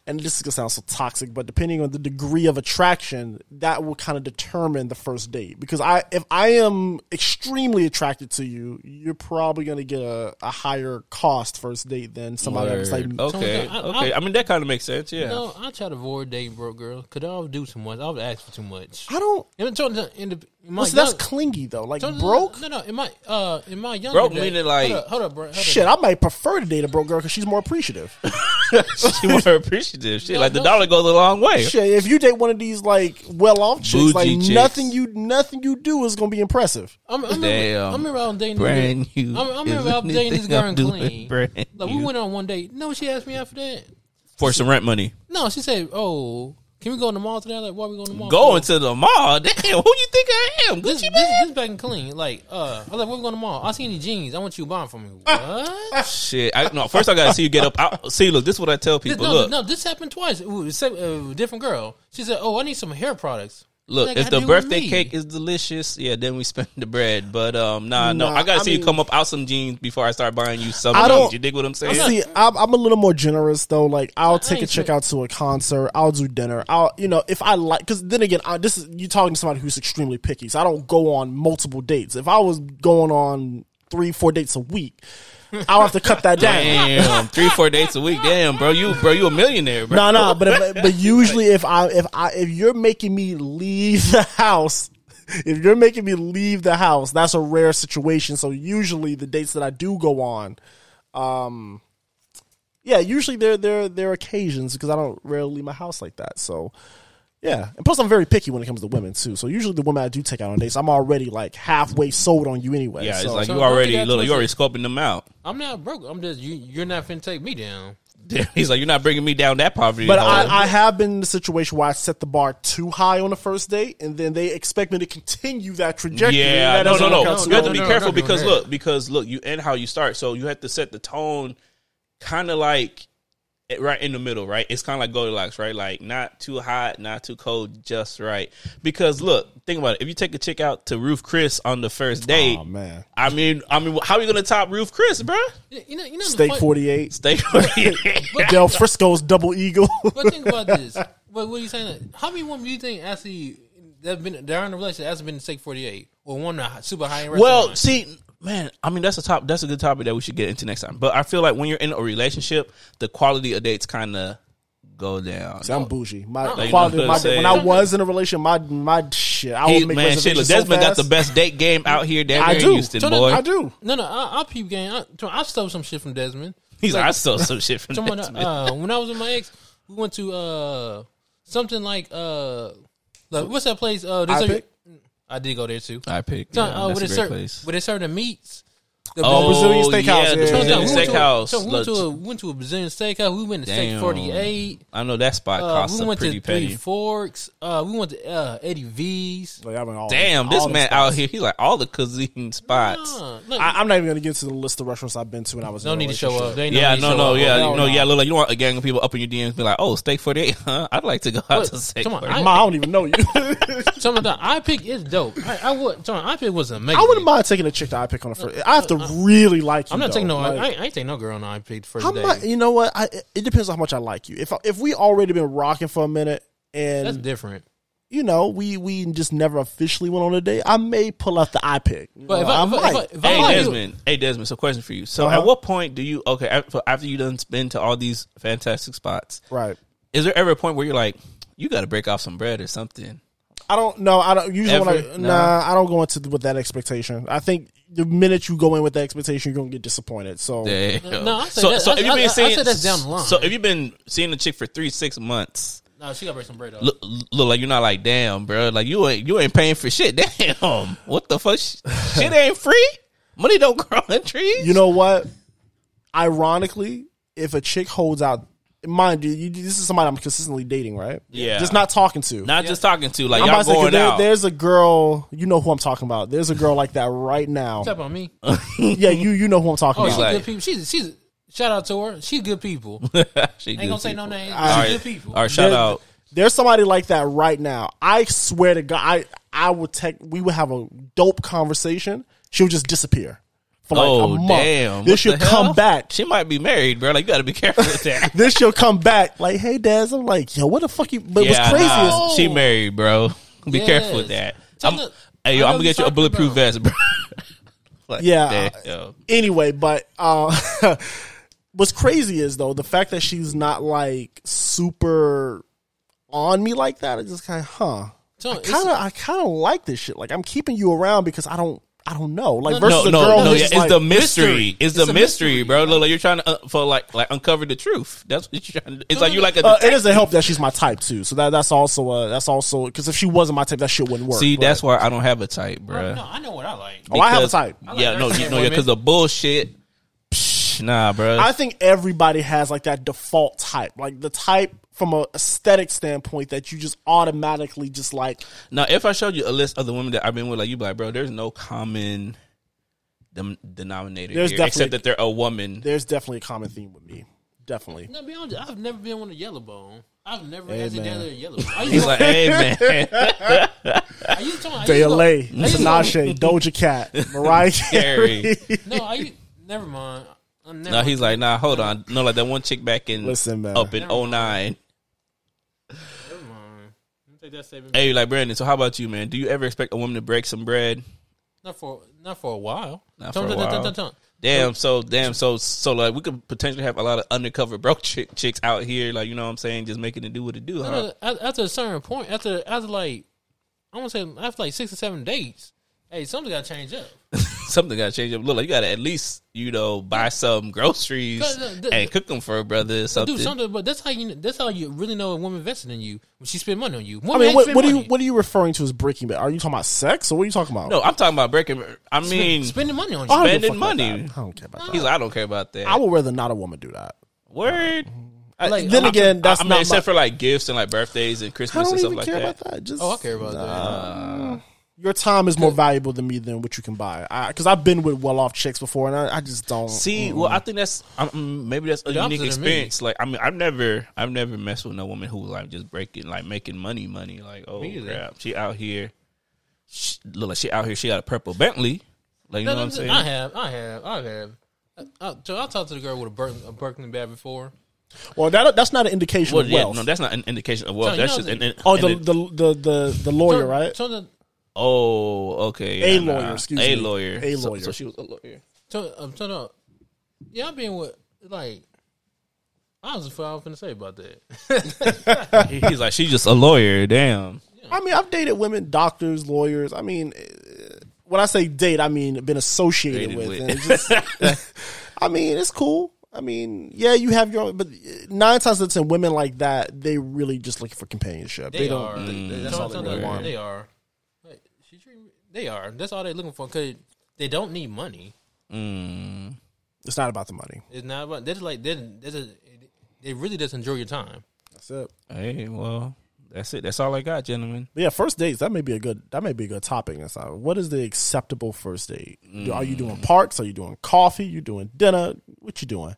and this is gonna sound so toxic, but depending on the degree of attraction, that will kind of determine the first date. Because I, if I am extremely attracted to you, you're probably gonna get a, a higher cost first date than somebody that's like. Word. okay, I- I- okay. I mean that kind of makes sense. Yeah. No, I try to avoid dating broke girls because I would do too much. I would ask for too much. I don't. In, the- in, the- in my Well, see, that's young- clingy though. Like no, no, broke. No, no. In my uh, in my younger Broke days- meaning like- hold up, hold up, bro. Hold up. Shit, I might prefer to date a broke girl because she's more appreciative. she more appreciative. Shit, No, like the dollar goes a long way. Shit, if you date one of these like well off chicks, Bougie like chicks. nothing you nothing you do is gonna be impressive. I'm, I remember, Damn. I remember I was dating Brand this new. girl. I, I remember is I was dating this anything girl I'm in doing clean. brand Like we new. went on one date. No, she asked me after that. for some rent money. No, she said, "Oh, Can we go in the mall today? Like, why we going to the mall? Going to the mall. Damn, who you think I am? this, Gucci this, man. this back and clean. Like, uh, I was like, where we going to the mall? I see any jeans. I want you to buy them for me. What? Shit. I, no, first I gotta see you get up. I, see, look, this is what I tell This- people. no, look, no, this happened twice. Ooh, a uh, different girl. She said, "Oh, I need some hair products." Look, What if that the got to do with birthday cake is delicious, yeah, then we spend the bread. But um, nah, no, I gotta I see you come up out some jeans before I start buying you some I jeans. don't- You dig what I'm saying? See, I'm, I'm a little more generous though. Like, I'll take a chick sure. out to a concert. I'll do dinner. I'll, you know, if I like, because then again, I, this is you talking to somebody who's extremely picky. So I don't go on multiple dates. If I was going on three, four dates a week, I'll have to cut that down. Damn, three, four dates a week. Damn, bro, you, bro, you a millionaire, bro. No, no, but if, but usually if I if I if you're making me leave the house, if you're making me leave the house, that's a rare situation. So usually the dates that I do go on, um, yeah, usually they're they're they're occasions because I don't rarely leave my house like that. So yeah, and plus I'm very picky when it comes to women too. So usually the women I do take out on dates, I'm already like halfway sold on you anyway. Yeah, it's like So you don't already, get that look, you already scoping them out. I'm not broke. I'm just you. You're not finna take me down. He's like, you're not bringing me down that poverty. But. I, I have been in the situation where I set the bar too high on the first date, and then they expect me to continue that trajectory. Yeah, That no, doesn't no, no. No, You have to be no, careful no, no, because look, because look, you and how you start. So you have to set the tone, kind of like it- right in the middle, right? It's kind of like Goldilocks, right? Like not too hot, not too cold, just right. Because look, think about it. If you take a chick out to Ruth Chris on the first date, Oh man, I mean, I mean, how are you gonna top Ruth Chris, bro? Yeah, You know, you know. the steak fun- forty eight. Stay. Del Frisco's double eagle. But think about this. What, what are you saying? How many women do you think actually that been they're in a relationship that's been in steak 48 or one a super high end Well, see, man, I mean that's a top. That's a good topic that we should get into next time. But I feel like when you're in a relationship, the quality of dates kind of go down. See, I'm bougie. My Like, you quality, know my, when I was in a relationship, my my shit, I He, would make man, shit, look, reservations so Desmond got the best date game out here down I here do. in Houston, So boy. I do. no, no, I, I peep game. I, I stole some shit from Desmond. He's like, I stole some shit from Someone, Desmond. uh, when I was with my ex, we went to uh something like uh, like, what's that place? Uh, there's a- iPic? I did go there too. I picked. So, Yeah, uh, that's where a serve place. they serve the meats. The Oh, Brazilian steakhouse, yeah, yeah, the yeah, So, Brazilian we went to a- steakhouse. So we went to a went to a Brazilian steakhouse. We went to Damn. Steak Forty Eight. I know that spot Uh, costs we went pretty to Three penny. Forks. Uh, we went to uh, Eddie V's. Like, I mean, all, Damn, this all man spots. out here, he like all the cuisine spots. Uh, look, I, I'm not even gonna get to the list of restaurants I've been to when I was. no need to show up. They Yeah, no, no, yeah, Hell you know, no. yeah. Look, like you want a gang of people up in your DMs be like, "Oh, steak forty eight, huh? I'd like to go out to steak come on, 48. I- don't even know you. Some of the iPic is dope. I, I would. Some iPic was amazing. I wouldn't mind taking a chick to iPic on the first. I have to really like you. I'm not though. taking no. Like, I, I ain't taking no girl on iPic the first How day. much? You know what? I, it depends on how much I like you. If I, if we already been rocking for a minute and That's different. you know we we just never officially went on a date, I may pull out the iPic. You But if know, I, I if, I, if, I, might. if I Hey like you- Desmond, hey Desmond. So, question for you. So, Uh-huh. at what point do you okay after, after you done been to all these fantastic spots? right. Is there ever a point where you're like, you got to break off some bread or something? I don't know. I don't usually when I Ever? nah, Nah. I don't go into with that expectation. I think the minute you go in with that expectation, you're gonna get disappointed. So Damn. No, I say so, that- so I- if you've been I seeing, say that's down the line. So if you've been seeing the chick for three six months, no, she got to break some bread up. look, look like you're not like, damn, bro, like you ain't you ain't paying for shit. Damn, what the fuck? shit ain't free. Money don't grow on trees. you know what? Ironically, if a chick holds out, mind you, you this is somebody I'm consistently dating, right? Yeah. just not talking to. not just talking to like I'm y'all about to say, 'cause going there, out. there's a girl, you know who I'm talking about. There's a girl like that right now. Tap on me. yeah, you you know who I'm talking Oh, about. she's like- good people. She's she's shout out to her. She's good people. She Ain't good gonna say no people. names. All She's right. good people. All right, shout There- out. There's somebody like that right now. I swear to God, I I would take. We would have a dope conversation. She would just disappear for like oh a month. damn! This What she'll come back. She might be married, bro. Like you got to be careful with that. Then she'll come back like, "Hey, Des." I'm like, "Yo, what the fuck you?" But yeah, what's crazy nah, is she married, bro. Be Yes. careful with that. I'm, the- hey, yo, I'm gonna get you a bulletproof talking vest, bro. Like, Yeah. damn. anyway, but uh, what's crazy is though the fact that she's not like super on me like that. I just kind of, huh? So I kind of, I kind of like this shit. Like I'm keeping you around because I don't, I don't know. Like No, versus No, a no, girl no. Yeah, it's like, the mystery. mystery. It's It's the mystery, mystery. bro. Look, like you're trying to uh, for like like uncover the truth. That's what you're trying to. Do. It's like you like a. Uh, it detective. doesn't help that she's my type too. So that that's also uh that's also because if she wasn't my type, that shit wouldn't work. See, but- that's why I don't have a type, bro. No, I know what I like. Oh, I have a type. like Yeah, no, dark-skinned you know, yeah, because the bullshit. Psh, nah, bro. I think everybody has like that default type. Like the type from a aesthetic standpoint that you just automatically just like Now, if I showed you a list of the women that I've been with, like you, be like, bro, there's no common dem- denominator There's here, definitely- except that they're a woman. there's definitely a common theme with me. Definitely. No, be honest, I've never been on a yellow bone. I've never Hey, accidentally man. a yellow bone. He's like, hey man, I used to, I used De LA, I used Tinashe, Doja Cat, Mariah Carey. No, I used, never mind. I never, no, he's like, nah, hold on, no, like that one chick back in Listen, man. up in Never 09. Never mind. Let me take that statement. Hey, like Brandon, so how about you, man? Do you ever expect a woman to break some bread? Not for not for a while. Not for a him, tell him, while. tell him, tell him. Damn, so damn, so so like we could potentially have a lot of undercover broke chick, chicks out here, like you know what I'm saying, just making it do what it do, huh? After, after a certain point, after after like I want to say after like six or seven dates, hey, something got to change up. Something got to change up. Look, like you got to at least you know buy some groceries No, no, uh, and cook them for a brother. Or something. Do something, but that's how you that's how you really know a woman invested in you when she spend money on you. I mean, what, spend what are you what are you referring to as breaking bad? Are you talking about sex or what are you talking about? No, I'm talking about breaking. I mean, spending money on you. spending fuck money. I don't care about that. he's like, I don't care about that. I would rather not a woman do that. Word. I- Like, then I- again, that's I mean, not except my, for like gifts and like birthdays and I Christmas don't and stuff even like care that. about that. Just Oh, I care about that. Your time is more valuable than me than what you can buy. Because I've been with well off chicks before, and I, I just don't See, well, I think that's um, maybe that's a The unique opposite of me. experience. Like, I mean, I've never, I've never messed with no woman who like just breaking, like making money, money. Like, oh Me either. crap, she out here, she, look like she out here. She got a purple Bentley. Like, you know No, what I'm saying? I have, I have, I have. I, I, so I talked to the girl with a, Birk, a Birkin bag before. Well, that that's not an indication Well, of yeah, wealth. no, that's not an indication of wealth. So, you that's know just the- an, oh, an- the, the the the the lawyer, So- right? So, the, oh, okay, A yeah, lawyer, nah. excuse a me. lawyer, A lawyer. So, she was a lawyer. so, um, so no, yeah, I've been with like. I was what I was gonna say about that. He- He's like, she's just a lawyer. Damn. I mean, I've dated women, doctors, lawyers. I mean, eh, when I say date, I mean been associated Dated with. with. And just, I mean, it's cool. I mean, yeah, you have your own, but nine times out of ten, women like that, they really just looking for companionship. They, They, don't. are. they- they- that's all they really want. They are. Like, she treat me- They are. That's all they're looking for. Cause they don't need money. Mm. It's not about the money. It's not about. They're like they. They just. They really just enjoy your time. That's it. Hey, well, that's it. That's all I got, gentlemen. But yeah, first dates that may be a good that may be a good topic. That's not, what is the acceptable first date? Do- Are you doing parks? Are you doing coffee? You doing dinner? What you doing?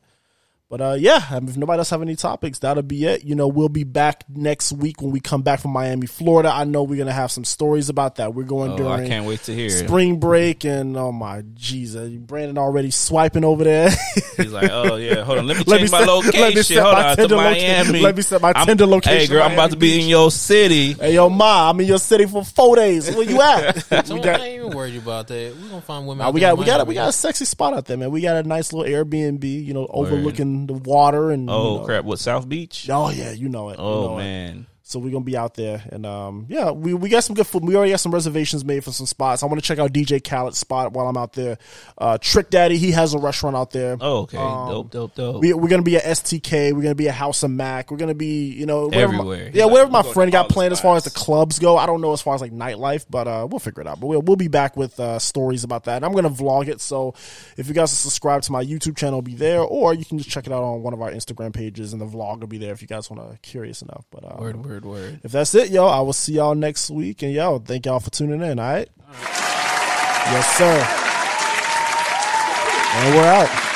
But uh, yeah, if nobody else have any topics, that'll be it. You know, we'll be back next week when we come back from Miami, Florida. I know we're gonna have some stories about that. We're going Oh, during I can't wait to hear. it. spring break, and oh my Jesus, Brandon already swiping over there. He's like, oh yeah, hold on, let me Let change me my set- location. let me set hold my on, to Tinder loca- let me set my I'm- location Hey, girl, I'm about to be in your city. hey, yo, ma, I'm in your city for four days. Where you at? So We I got- ain't even worried about that. We're gonna find women. Nah, out we got we got a, we got a sexy spot out there, man. We got a nice little Airbnb, you know, overlooking the water and Oh you know- crap! What South Beach? Oh yeah, you know it. you Oh know it. man, So we're gonna be out there, and um, yeah, we we got some good food. We already got some reservations made for some spots. I want to check out DJ Khaled's spot while I'm out there. Uh, Trick Daddy, he has a restaurant out there. oh okay, Um, dope, dope, dope. We, we're gonna be at STK. We're gonna be at House of Mac. We're gonna be, you know, wherever my- Everywhere. yeah, like, wherever my friend got planned as far as the clubs go. I don't know as far as like nightlife, but uh, we'll figure it out. But we'll we'll be back with uh, stories about that. And I'm gonna vlog it. So if you guys are subscribed to my YouTube channel, it'll be there, or you can just check it out on one of our Instagram pages, and the vlog will be there if you guys want to curious enough. But uh, word, word, word. if that's it, yo, I will see y'all next week. And yo, thank y'all for tuning in. All right. Yes, sir. And we're out.